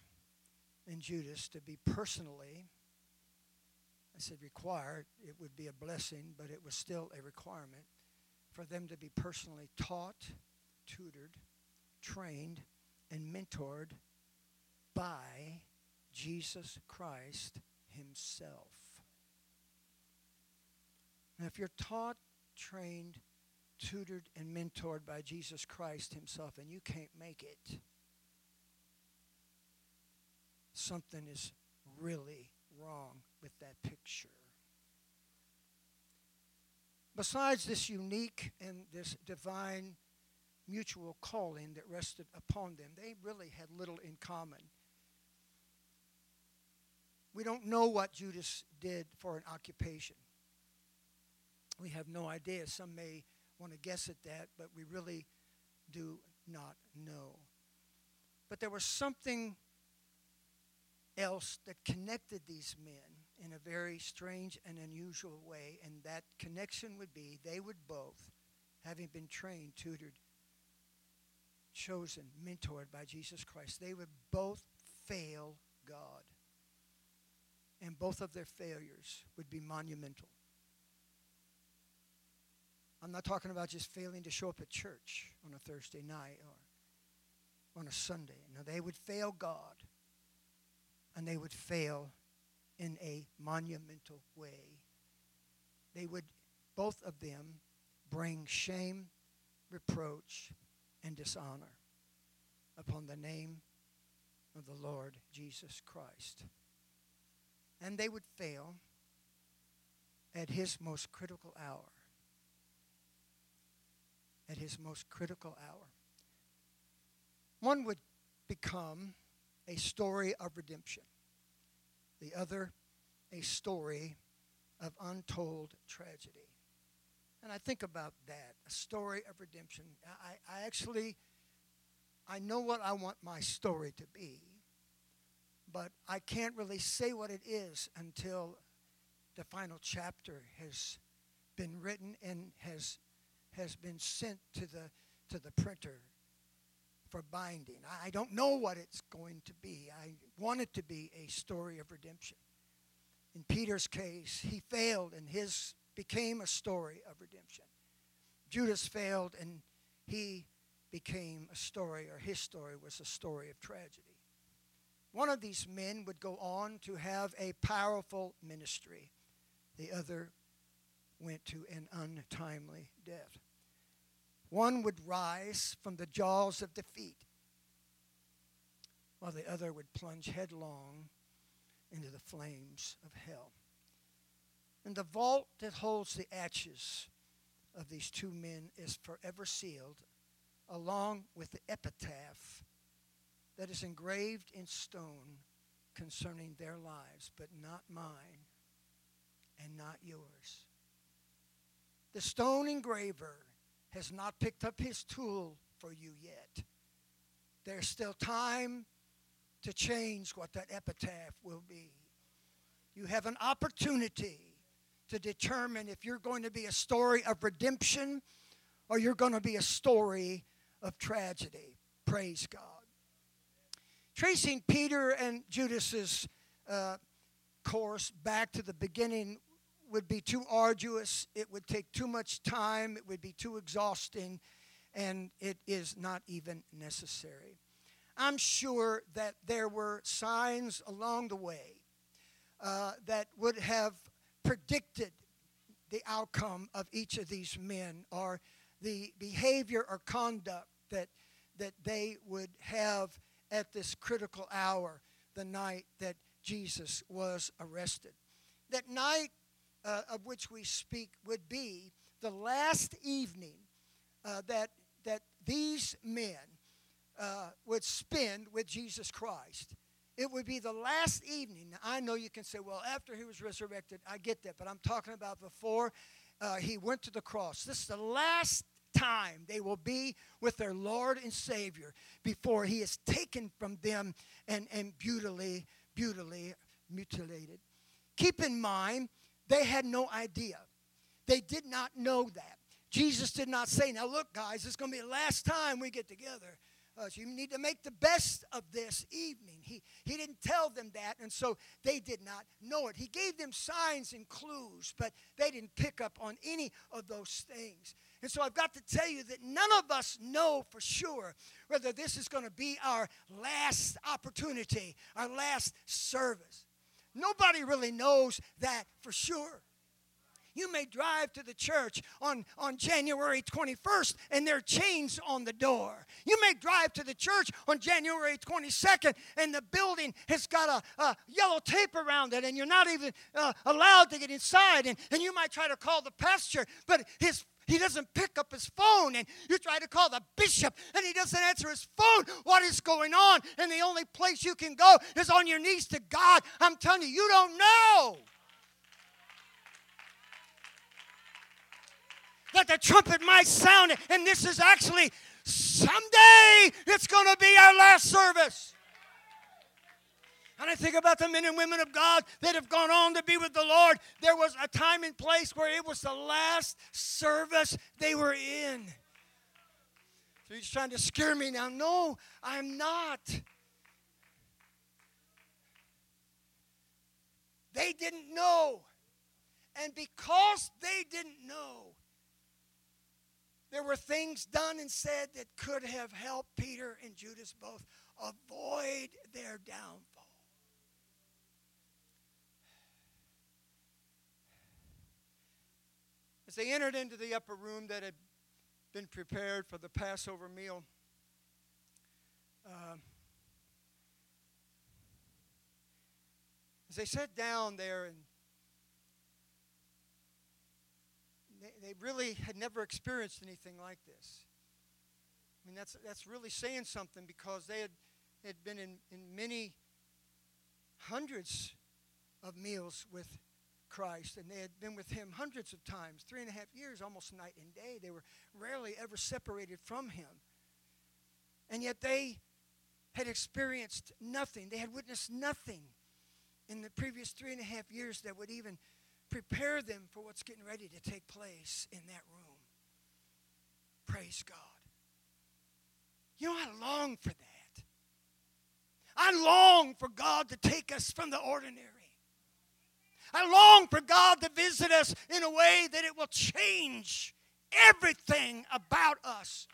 and Judas to be personally, I said required, it would be a blessing, but it was still a requirement for them to be personally taught, tutored, trained, and mentored by Jesus Christ Himself. Now, if you're taught, trained, tutored, and mentored by Jesus Christ Himself and you can't make it, something is really wrong with that picture. Besides this unique and this divine mutual calling that rested upon them, they really had little in common. We don't know what Judas did for an occupation. We have no idea. Some may want to guess at that, but we really do not know. But there was something else that connected these men in a very strange and unusual way, and that connection would be they would both, having been trained, tutored, chosen, mentored by Jesus Christ, they would both fail God. And both of their failures would be monumental. I'm not talking about just failing to show up at church on a Thursday night or on a Sunday. No, they would fail God and they would fail in a monumental way. They would, both of them, bring shame, reproach, and dishonor upon the name of the Lord Jesus Christ. And they would fail at his most critical hour. At his most critical hour. One would become a story of redemption, the other, a story of untold tragedy. And I think about that, a story of redemption. I, I actually, I know what I want my story to be, but I can't really say what it is until the final chapter has been written and has, has been sent to the, to the printer for binding. I don't know what it's going to be. I want it to be a story of redemption. In Peter's case, he failed and his became a story of redemption. Judas failed and he became a story, or his story was a story of tragedy. One of these men would go on to have a powerful ministry, the other went to an untimely death. One would rise from the jaws of defeat, while the other would plunge headlong into the flames of hell. And the vault that holds the ashes of these two men is forever sealed, along with the epitaph that is engraved in stone concerning their lives, but not mine and not yours. The stone engraver has not picked up his tool for you yet. There's still time to change what that epitaph will be. You have an opportunity to determine if you're going to be a story of redemption or you're going to be a story of tragedy. Praise God. Tracing Peter and Judas's uh, course back to the beginning would be too arduous, it would take too much time, it would be too exhausting, and it is not even necessary. I'm sure that there were signs along the way uh, that would have predicted the outcome of each of these men or the behavior or conduct that, that they would have at this critical hour, the night that Jesus was arrested. That night uh, of which we speak would be the last evening uh, that, that these men uh, would spend with Jesus Christ. It would be the last evening. Now, I know you can say, well, after he was resurrected, I get that, but I'm talking about before uh, he went to the cross. This is the last time they will be with their Lord and Savior before He is taken from them and, and beautifully, beautifully mutilated. Keep in mind, they had no idea. They did not know that. Jesus did not say, Now look, guys, it's going to be the last time we get together. Uh, so you need to make the best of this evening. He, he didn't tell them that, and so they did not know it. He gave them signs and clues, but they didn't pick up on any of those things. And so I've got to tell you that none of us know for sure whether this is going to be our last opportunity, our last service. Nobody really knows that for sure. You may drive to the church on, on January 21st and there are chains on the door. You may drive to the church on January 22nd and the building has got a, a yellow tape around it and you're not even uh, allowed to get inside. And, and you might try to call the pastor, but his he doesn't pick up his phone and you try to call the bishop and he doesn't answer his phone. What is going on? And the only place you can go is on your knees to god. I'm telling you you don't know. That the trumpet might sound, and this is actually someday it's going to be our last service. And I think about the men and women of God that have gone on to be with the Lord. There was a time and place where it was the last service they were in. So he's trying to scare me now. No, I'm not. They didn't know. And because they didn't know, there were things done and said that could have helped Peter and Judas both avoid their downfall. As they entered into the upper room that had been prepared for the Passover meal, uh, as they sat down there and they, they really had never experienced anything like this. I mean, that's, that's really saying something because they had, had been in, in many hundreds of meals with Christ, and they had been with him hundreds of times, three and a half years, almost night and day. They were rarely ever separated from him. And yet they had experienced nothing, they had witnessed nothing in the previous three and a half years that would even prepare them for what's getting ready to take place in that room. Praise God. You know, I long for that. I long for God to take us from the ordinary. I long for God to visit us in a way that it will change everything about us.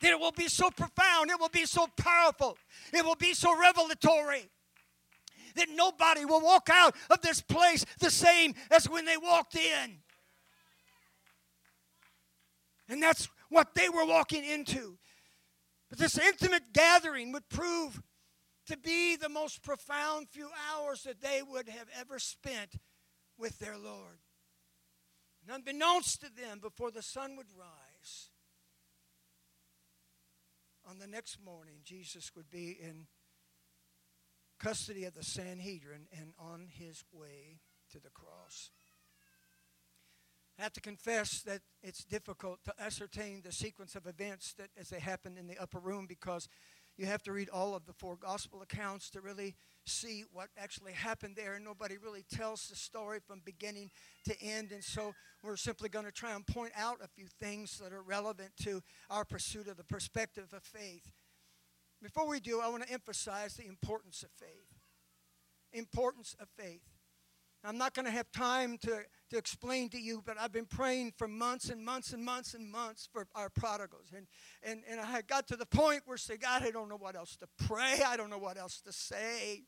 That it will be so profound, it will be so powerful, it will be so revelatory that nobody will walk out of this place the same as when they walked in. And that's what they were walking into. But this intimate gathering would prove to be the most profound few hours that they would have ever spent with their Lord. And unbeknownst to them, before the sun would rise, on the next morning, Jesus would be in custody of the Sanhedrin and on his way to the cross. I have to confess that it's difficult to ascertain the sequence of events that as they happened in the upper room because you have to read all of the four gospel accounts to really see what actually happened there. And nobody really tells the story from beginning to end. And so we're simply going to try and point out a few things that are relevant to our pursuit of the perspective of faith. Before we do, I want to emphasize the importance of faith. Importance of faith. I'm not going to have time to, to explain to you, but I've been praying for months and months and months and months for our prodigals. And, and, and I got to the point where I say, God, I don't know what else to pray. I don't know what else to say.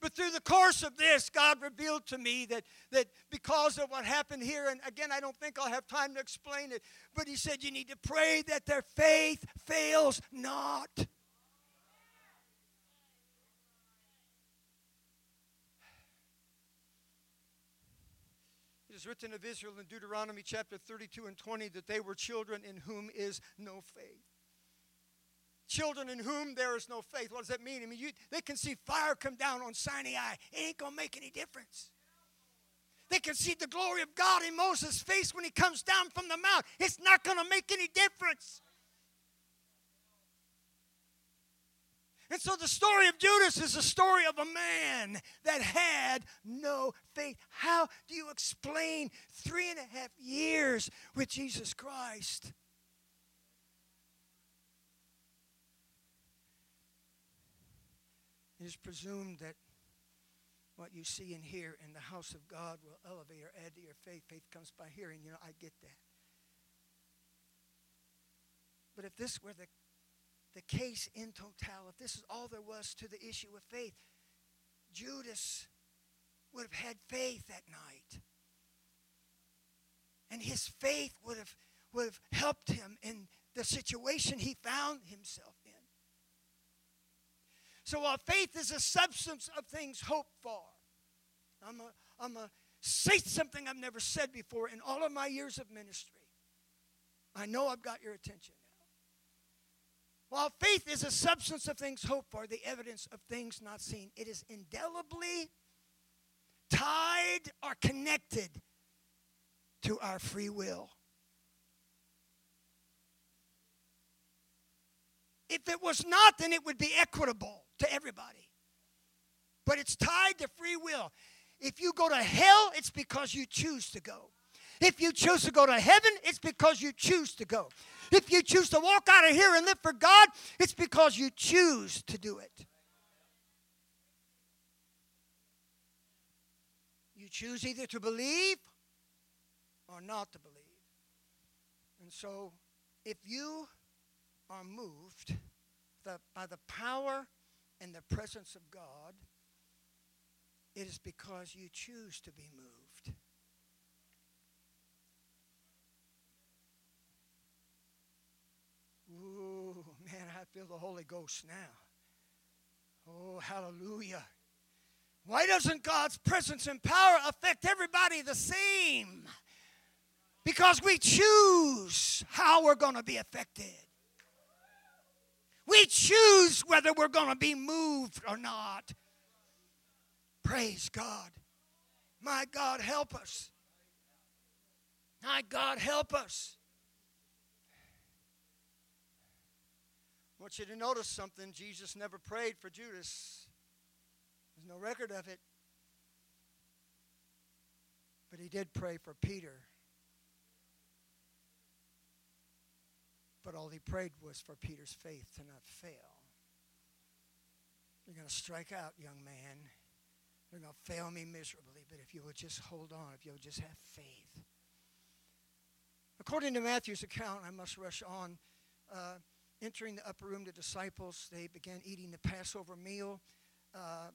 But through the course of this, God revealed to me that, that because of what happened here, and again, I don't think I'll have time to explain it, but He said, You need to pray that their faith fails not. Is written of Israel in Deuteronomy chapter 32 and 20 that they were children in whom is no faith children in whom there is no faith. What does that mean? I mean, you, they can see fire come down on Sinai. It ain't going to make any difference. They can see the glory of God in Moses' face when he comes down from the mount. It's not going to make any difference. And so the story of Judas is a story of a man that had no faith. How do you explain three and a half years with Jesus Christ? It is presumed that what you see and hear in the house of God will elevate or add to your faith. Faith comes by hearing. You know, I get that. But if this were the the case in total, if this is all there was to the issue of faith, Judas would have had faith that night. And his faith would have, would have helped him in the situation he found himself in. So while faith is a substance of things hoped for, I'm a, I'm a say something I've never said before in all of my years of ministry. I know I've got your attention. While faith is a substance of things hoped for, the evidence of things not seen, it is indelibly tied or connected to our free will. If it was not, then it would be equitable to everybody. But it's tied to free will. If you go to hell, it's because you choose to go. If you choose to go to heaven, it's because you choose to go. If you choose to walk out of here and live for God, it's because you choose to do it. You choose either to believe or not to believe. And so, if you are moved by the power and the presence of God, it is because you choose to be moved. Ooh, man, I feel the Holy Ghost now. Oh, hallelujah. Why doesn't God's presence and power affect everybody the same? Because we choose how we're going to be affected. We choose whether we're going to be moved or not. Praise God. My God, help us. My God, help us. I want you to notice something. Jesus never prayed for Judas. There's no record of it. But he did pray for Peter. But all he prayed was for Peter's faith to not fail. You're going to strike out, young man. You're going to fail me miserably. But if you will just hold on, if you'll just have faith. According to Matthew's account, I must rush on. Uh, entering the upper room, the disciples, they began eating the Passover meal. Uh,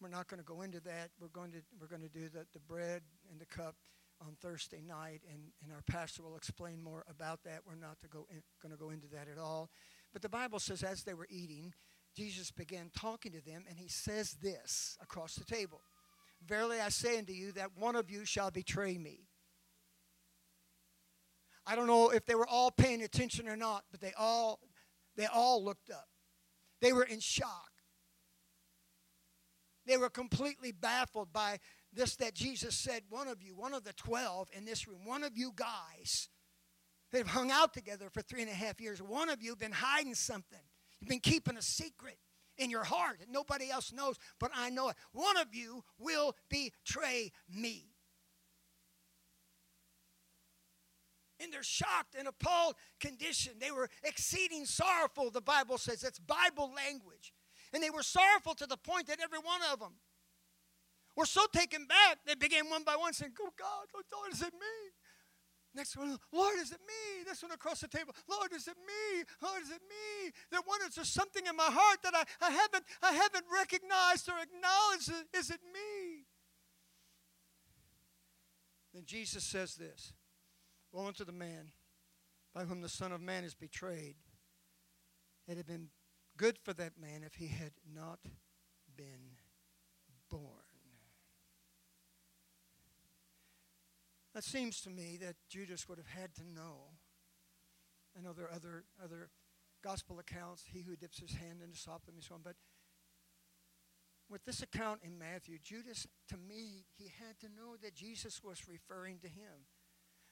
we're not going to go into that. We're going to, we're going to do the, the bread and the cup on Thursday night, and, and our pastor will explain more about that. We're not to go in, going to go into that at all. But the Bible says as they were eating, Jesus began talking to them, and he says this across the table Verily I say unto you that one of you shall betray me. I don't know if they were all paying attention or not, but they all they all looked up. They were in shock. They were completely baffled by this that Jesus said, one of you, one of the 12 in this room, one of you guys that have hung out together for three and a half years, one of you have been hiding something. You've been keeping a secret in your heart that nobody else knows, but I know it. One of you will betray me. In their shocked and appalled condition. They were exceeding sorrowful, the Bible says. That's Bible language. And they were sorrowful to the point that every one of them were so taken back, they began one by one saying, Oh God, Lord, is it me? Next one, Lord, is it me? This one across the table, Lord, is it me? Lord, is it me? There wonders there's something in my heart that I, I haven't I haven't recognized or acknowledged. Is it me? Then Jesus says this. Woe unto the man by whom the Son of Man is betrayed. It had been good for that man if he had not been born. That seems to me that Judas would have had to know. I know there are other, other gospel accounts, he who dips his hand into the sop and so on, but with this account in Matthew, Judas, to me, he had to know that Jesus was referring to him.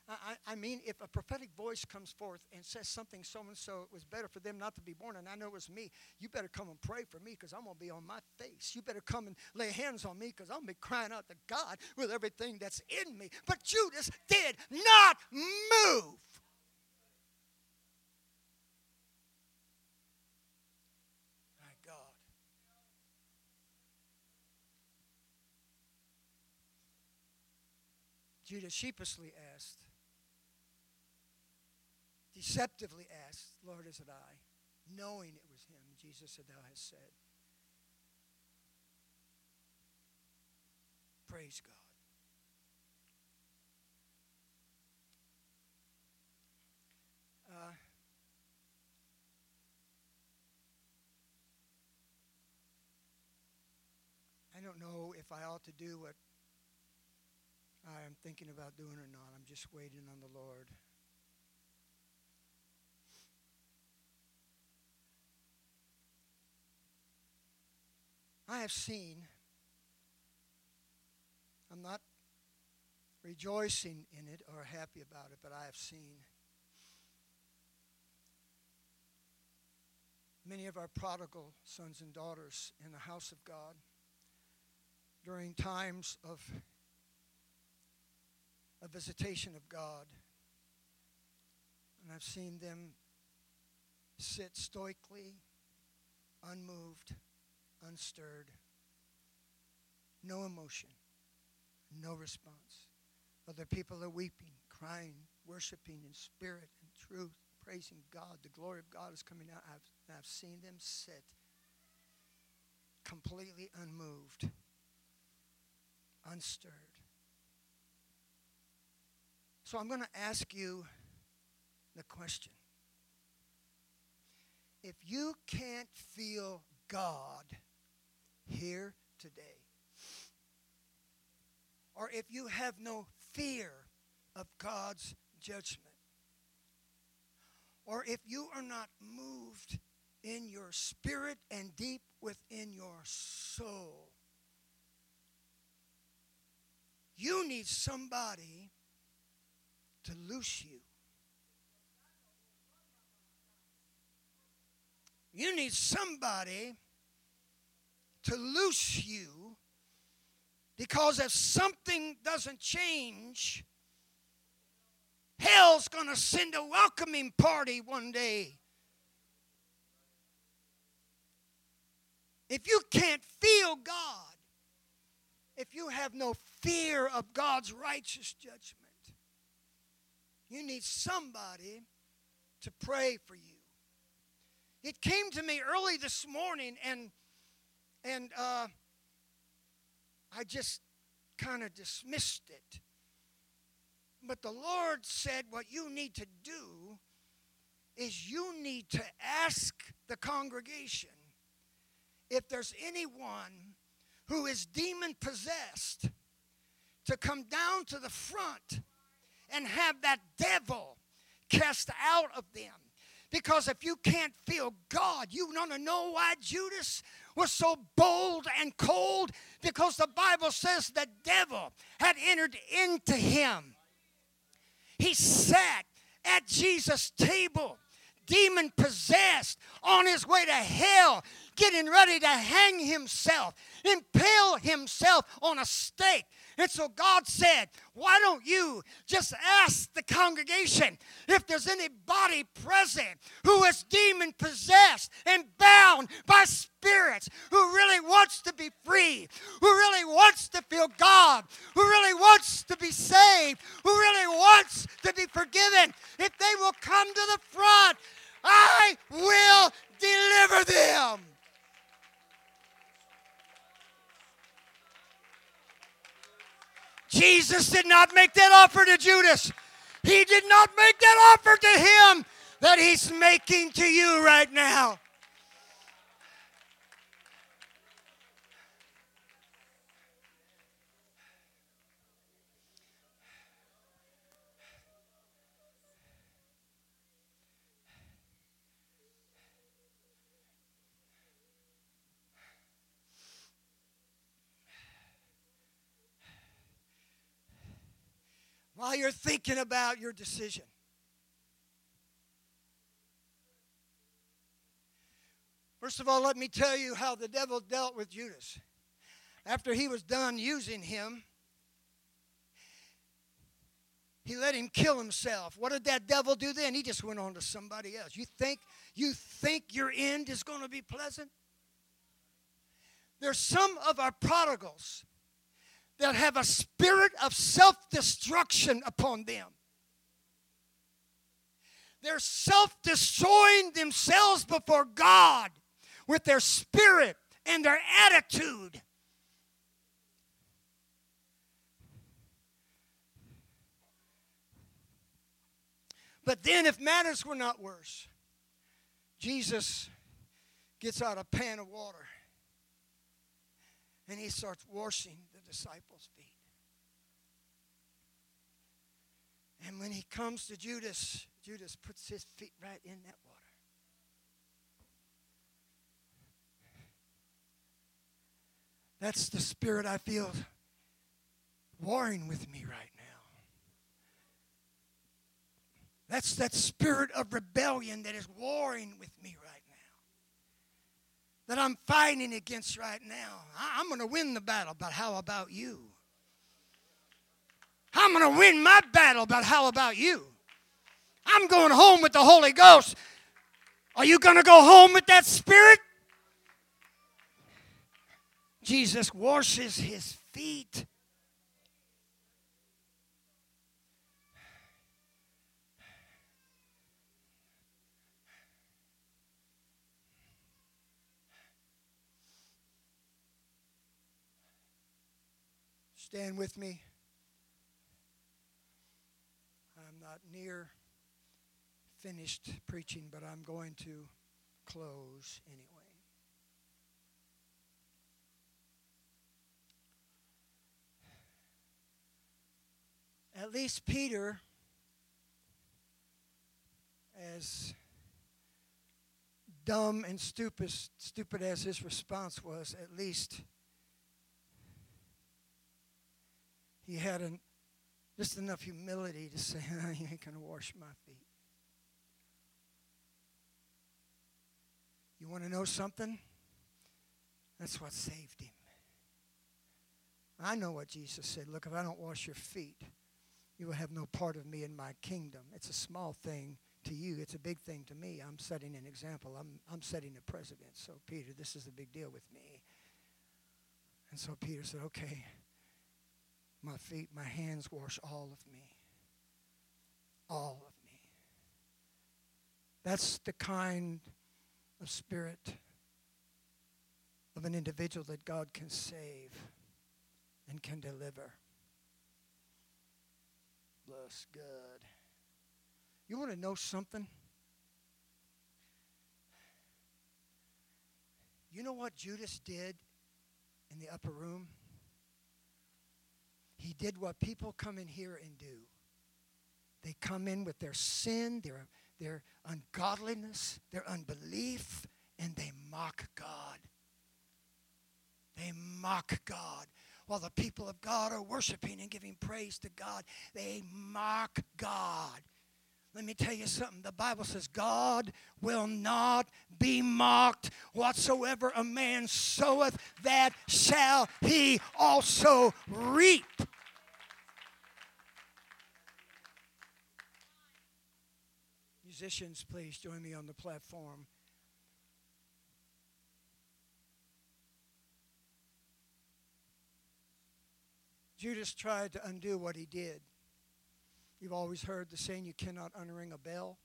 I, I mean, if a prophetic voice comes forth and says something so and so, it was better for them not to be born, and I know it was me, you better come and pray for me because I'm going to be on my face. You better come and lay hands on me because I'm going to be crying out to God with everything that's in me. But Judas did not move. Judas sheepishly asked, deceptively asked, Lord, is it I? Knowing it was him, Jesus said, Thou hast said. Praise God. Uh, I don't know if I ought to do what I am thinking about doing or not. I'm just waiting on the Lord. I have seen, I'm not rejoicing in it or happy about it, but I have seen many of our prodigal sons and daughters in the house of God during times of a visitation of God. And I've seen them sit stoically, unmoved unstirred, no emotion, no response. Other people are weeping, crying, worshiping in spirit and truth, praising God. The glory of God is coming out. I've, I've seen them sit completely unmoved, unstirred. So I'm going to ask you the question. If you can't feel God, here today. Or if you have no fear of God's judgment, or if you are not moved in your spirit and deep within your soul, you need somebody to loose you. You need somebody to loose you because if something doesn't change, hell's going to send a welcoming party one day. If you can't feel God, if you have no fear of God's righteous judgment, you need somebody to pray for you. It came to me early this morning, and and uh, I just kind of dismissed it. But the Lord said, What you need to do is you need to ask the congregation if there's anyone who is demon possessed to come down to the front and have that devil cast out of them. Because if you can't feel God, you want to know why Judas was so bold and cold because the Bible says the devil had entered into him. He sat at Jesus' table, demon possessed, on his way to hell, getting ready to hang himself, impale himself on a stake. And so God said, Why don't you just ask the congregation if there's anybody present who is demon possessed and bound by spirits, who really wants to be free, who really wants to feel God, who really wants to be saved, who really wants to be forgiven? If they will come to the front, I will deliver them. Jesus did not make that offer to Judas. He did not make that offer to him that he's making to you right now. While you're thinking about your decision. First of all, let me tell you how the devil dealt with Judas. After he was done using him, he let him kill himself. What did that devil do then? He just went on to somebody else. You think you think your end is going to be pleasant? There's some of our prodigals that have a spirit of self-destruction upon them. They're self-destroying themselves before God with their spirit and their attitude. But then, if matters were not worse, Jesus gets out a pan of water and he starts washing disciples' feet. And when he comes to Judas, Judas puts his feet right in that water. That's the spirit I feel warring with me right now. That's that spirit of rebellion that is warring with me. That I'm fighting against right now. I'm going to win the battle, but how about you? I'm going to win my battle, but how about you? I'm going home with the Holy Ghost. Are you going to go home with that spirit? Jesus washes his feet. Stand with me. I'm not near finished preaching, but I'm going to close anyway. At least Peter, as dumb and stupid, stupid as his response was, at least he had an, just enough humility to say, You ain't going to wash my feet. You want to know something? That's what saved him. I know what Jesus said. Look, if I don't wash your feet, you will have no part of me in my kingdom. It's a small thing to you, it's a big thing to me. I'm setting an example, I'm, I'm setting a precedent. So, Peter, this is a big deal with me. And so Peter said, Okay, my feet, my hands wash all of me. All of me. That's the kind of spirit of an individual that God can save and can deliver. Bless God. You want to know something? You know what Judas did in the upper room? He did what people come in here and do. They come in with their sin, their, their ungodliness, their unbelief, and they mock God. They mock God. While the people of God are worshiping and giving praise to God, they mock God. Let me tell you something. The Bible says God will not be mocked. Whatsoever a man soweth, that shall he also reap. Musicians, please join me on the platform. Judas tried to undo what he did. You've always heard the saying, you cannot unring a bell.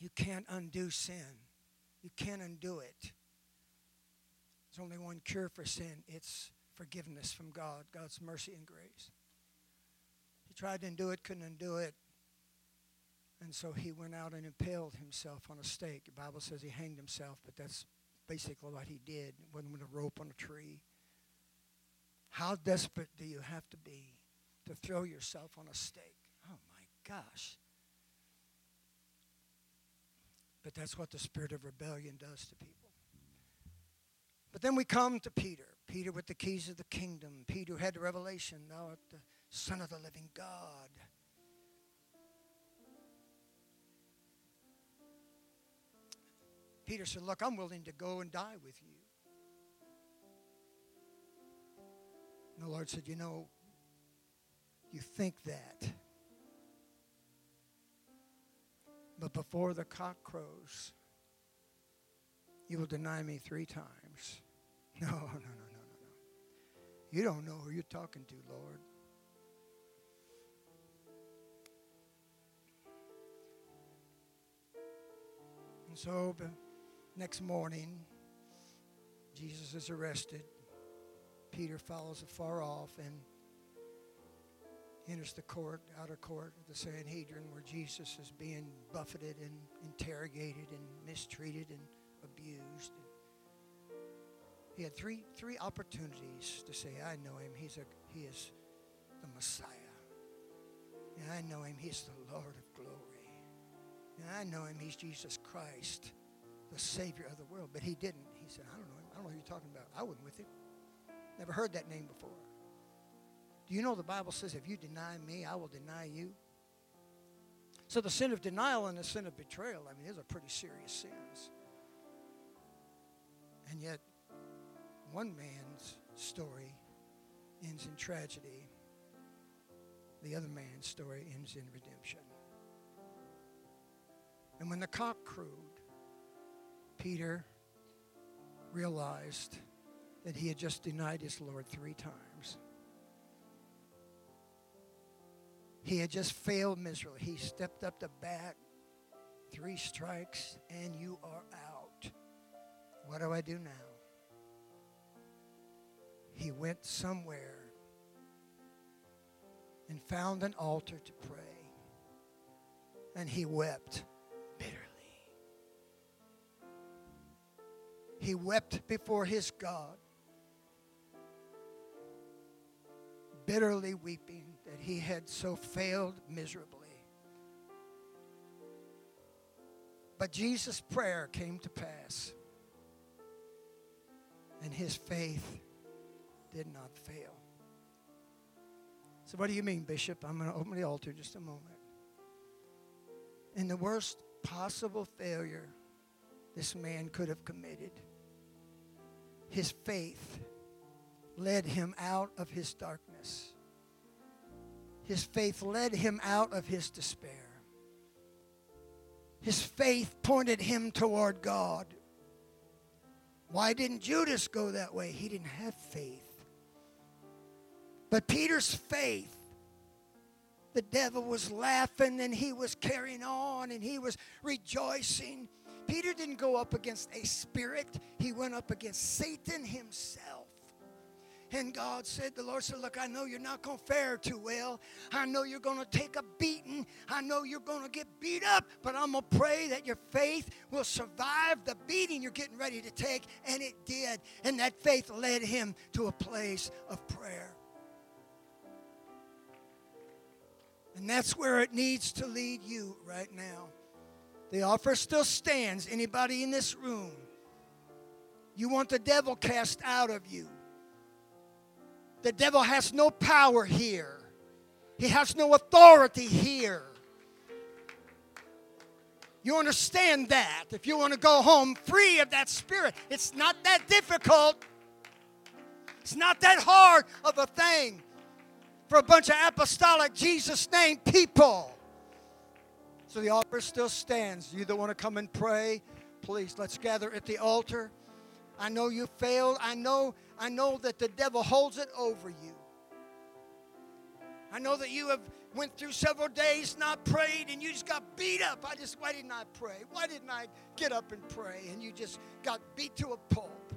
You can't undo sin. You can't undo it. There's only one cure for sin it's forgiveness from God, God's mercy and grace. He tried to undo it, couldn't undo it. And so he went out and impaled himself on a stake. The Bible says he hanged himself, but that's basically what he did. It wasn't with a rope on a tree. How desperate do you have to be to throw yourself on a stake? Oh my gosh. But that's what the spirit of rebellion does to people. But then we come to Peter. Peter with the keys of the kingdom. Peter had the revelation. Now at the Son of the living God. Peter said, Look, I'm willing to go and die with you. And the Lord said, You know, you think that. But before the cock crows, you will deny me three times. No, no, no, no, no, no. You don't know who you're talking to, Lord. And so, next morning, Jesus is arrested. Peter follows afar off and enters the court, outer court of the Sanhedrin, where Jesus is being buffeted and interrogated and mistreated and abused. He had three three opportunities to say, "I know him. He's a he is the Messiah. And I know him. He's the Lord of glory. And I know him. He's Jesus Christ, the Savior of the world." But he didn't. He said, "I don't know him. I don't know who you're talking about. I wasn't with him. Never heard that name before." Do you know the Bible says, if you deny me, I will deny you? So the sin of denial and the sin of betrayal, I mean, these are pretty serious sins. And yet, one man's story ends in tragedy, the other man's story ends in redemption. And when the cock crowed, Peter realized that he had just denied his Lord three times. He had just failed miserably. He stepped up the bat, three strikes, and you are out. What do I do now? He went somewhere and found an altar to pray, and he wept bitterly. He wept before his God, bitterly weeping that he had so failed miserably. But Jesus' prayer came to pass, and his faith did not fail. So, what do you mean, Bishop? I'm going to open the altar in just a moment. In the worst possible failure this man could have committed, his faith led him out of his darkness. His faith led him out of his despair. His faith pointed him toward God. Why didn't Judas go that way? He didn't have faith. But Peter's faith, the devil was laughing and he was carrying on and he was rejoicing. Peter didn't go up against a spirit, he went up against Satan himself. And God said, the Lord said, Look, I know you're not going to fare too well. I know you're going to take a beating. I know you're going to get beat up, but I'm going to pray that your faith will survive the beating you're getting ready to take. And it did. And that faith led him to a place of prayer. And that's where it needs to lead you right now. The offer still stands. Anybody in this room? You want the devil cast out of you. The devil has no power here, he has no authority here. You understand that? If you want to go home free of that spirit, it's not that difficult. It's not that hard of a thing for a bunch of apostolic Jesus name people. So the altar still stands. You that want to come and pray, please let's gather at the altar. I know you failed. I know I know that the devil holds it over you. I know that you have went through several days not prayed and you just got beat up. I just why didn't I pray? Why didn't I get up and pray? And you just got beat to a pulp.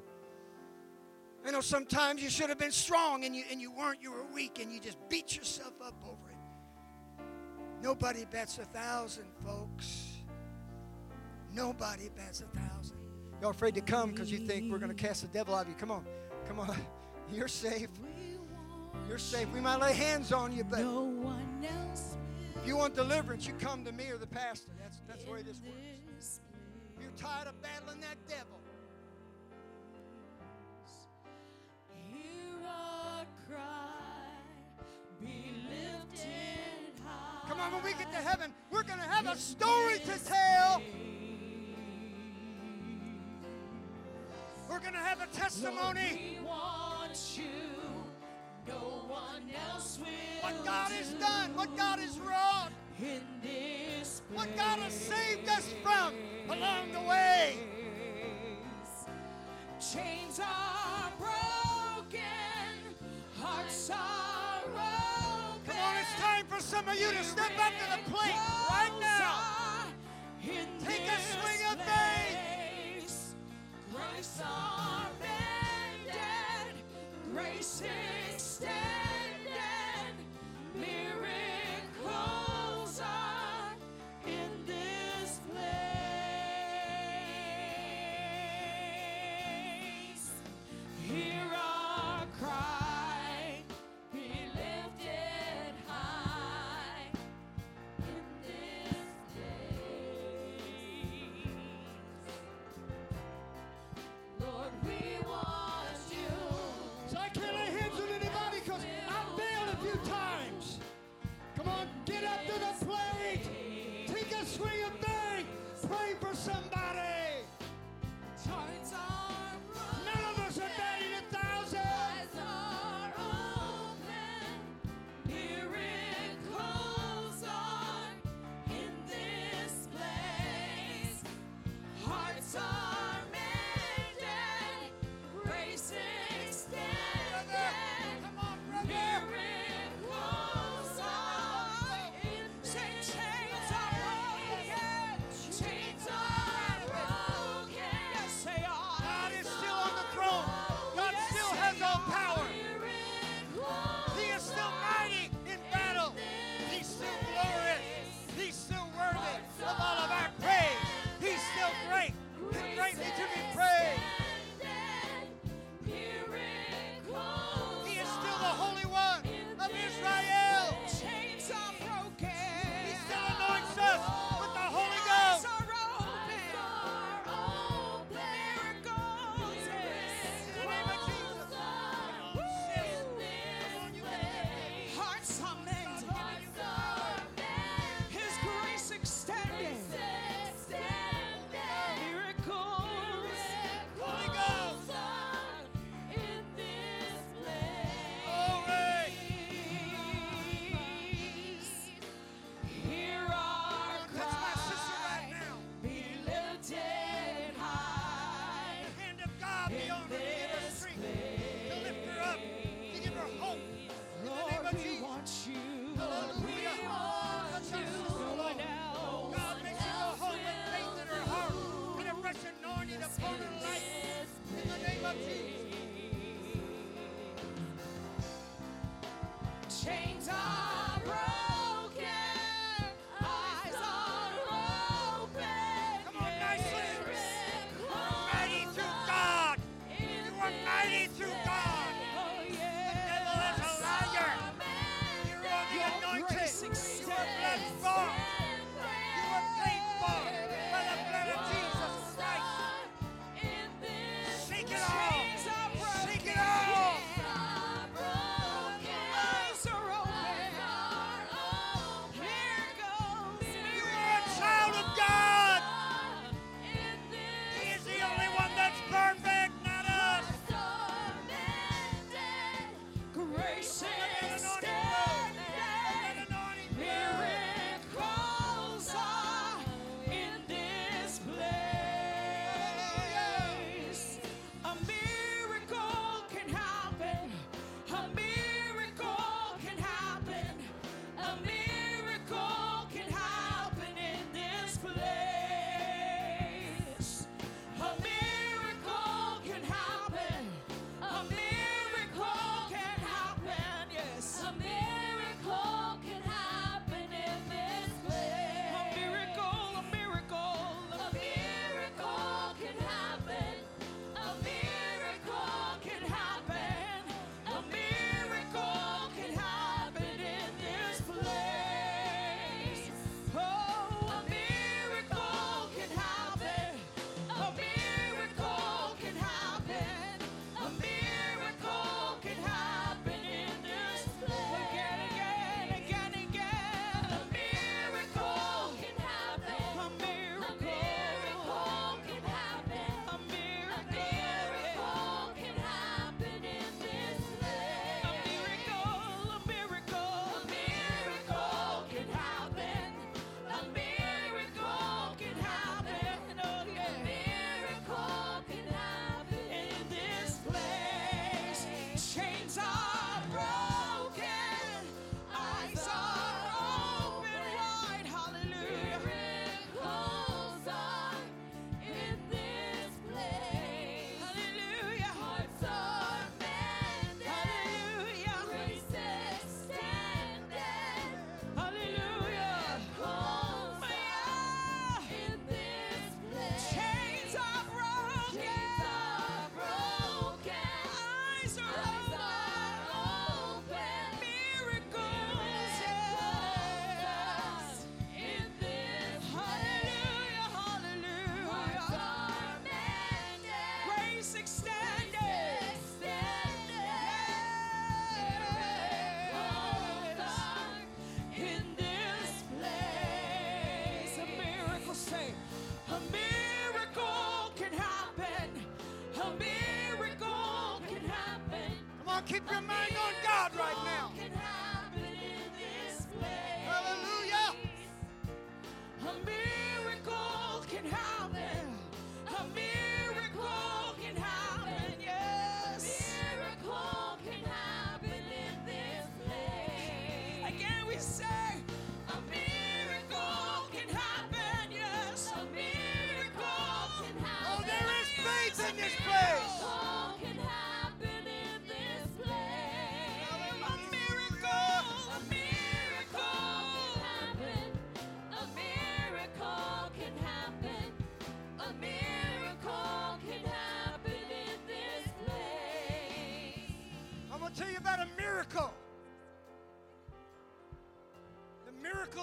I know sometimes you should have been strong and you and you weren't, you were weak and you just beat yourself up over it. Nobody bets a thousand, folks. Nobody bets a thousand. Y'all afraid to come because you think we're going to cast the devil out of you. Come on. Come on. You're safe. You're safe. We might lay hands on you, but if you want deliverance, you come to me or the pastor. That's, that's the way this works. If you're tired of battling that devil. Come on, when we get to heaven, we're going to have a story to tell. We're going to have a testimony. Lord, no what God has done, what God has wrought, what God has saved us from along the way. Chains are broken, hearts are broken. Come on, it's time for some of you to step up to the plate right now. Take a swing of faith. Grace amended, grace extended, miracle. two times. Come on, get up to the plate. Take a swing of bang. Pray for somebody. mighty. Keep your mind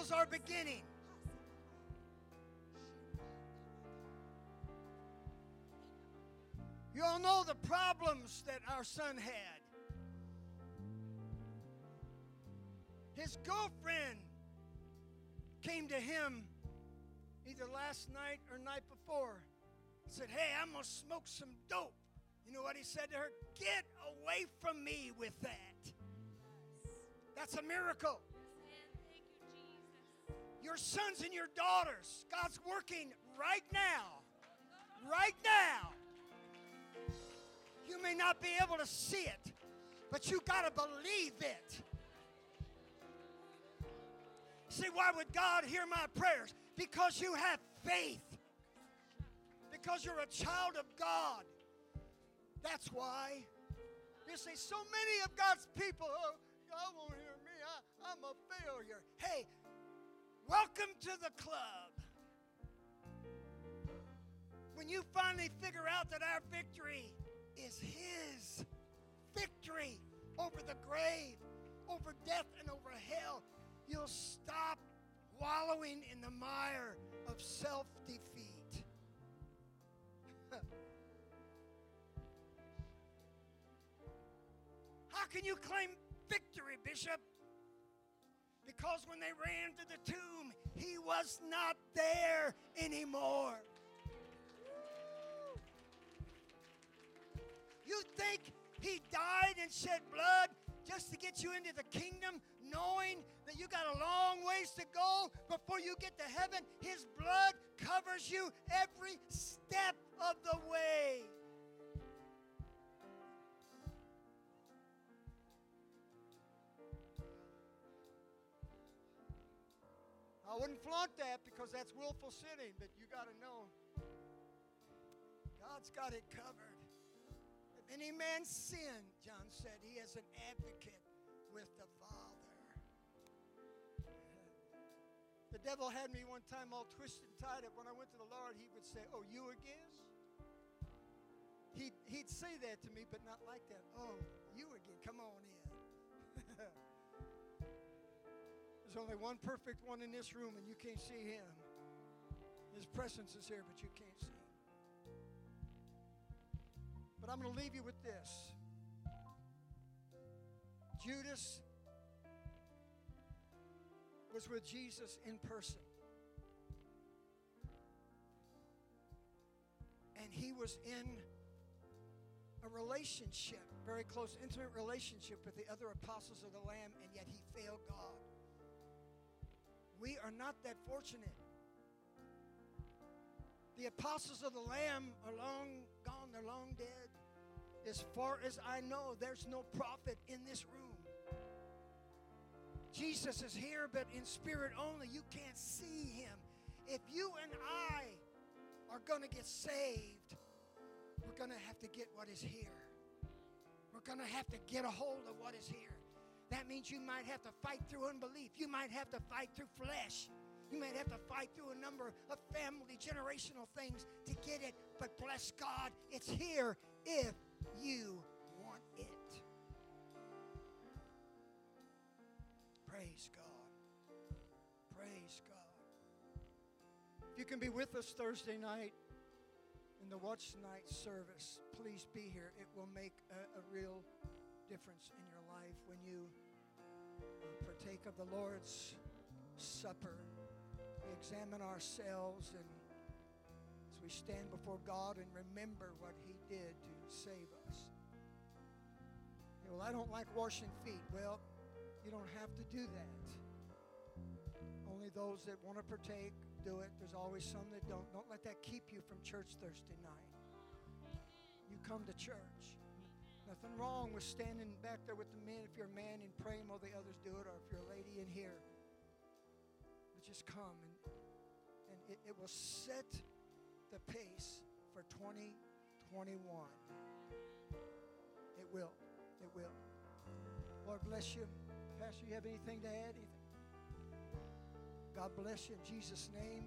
miracles are beginning. You all know the problems that our son had. His girlfriend came to him either last night or night before. Said, Hey, I'm going to smoke some dope. You know what he said to her? Get away from me with that. That's a miracle. Your sons and your daughters, God's working right now. Right now. You may not be able to see it, but you got to believe it. See, why would God hear my prayers? Because you have faith. Because you're a child of God. That's why. You see, so many of God's people, oh, God won't hear me. I, I'm a failure. Hey, welcome to the club. When you finally figure out that our victory is His victory over the grave, over death, and over hell, you'll stop wallowing in the mire of self defeat. How can you claim victory, Bishop? Because when they ran to the tomb, he was not there anymore. You think he died and shed blood just to get you into the kingdom, knowing that you got a long ways to go before you get to heaven? His blood covers you every step of the way. I wouldn't flaunt that because that's willful sinning, but you got to know God's got it covered. If any man sin, John said, he has an advocate with the Father. The devil had me one time all twisted and tied up. When I went to the Lord, he would say, Oh, you again? He'd, he'd say that to me, but not like that. Oh, you again. Come on in. There's only one perfect one in this room, and you can't see him. His presence is here, but you can't see him. But I'm going to leave you with this Judas was with Jesus in person. And he was in a relationship, very close, intimate relationship with the other apostles of the Lamb, and yet he failed God. We are not that fortunate. The apostles of the Lamb are long gone, they're long dead. As far as I know, there's no prophet in this room. Jesus is here, but in spirit only. You can't see him. If you and I are going to get saved, we're going to have to get what is here. We're going to have to get a hold of what is here. That means you might have to fight through unbelief. You might have to fight through flesh. You might have to fight through a number of family, generational things to get it. But bless God, it's here if you want it. Praise God. Praise God. If you can be with us Thursday night in the watch night service, please be here. It will make a, a real difference in your life when you partake of the Lord's Supper. We examine ourselves and as we stand before God and remember what He did to save us. He will I don't like washing feet. Well, you don't have to do that. Only those that want to partake do it. There's always some that don't. Don't let that keep you from church Thursday night. You come to church. Nothing wrong with standing back there with the men if you're a man and praying while the others do it, or if you're a lady in here. But just come and and it, it will set the pace for 2021. It will. It will. Lord bless you. Pastor, you have anything to add? Anything? God bless you in Jesus' name.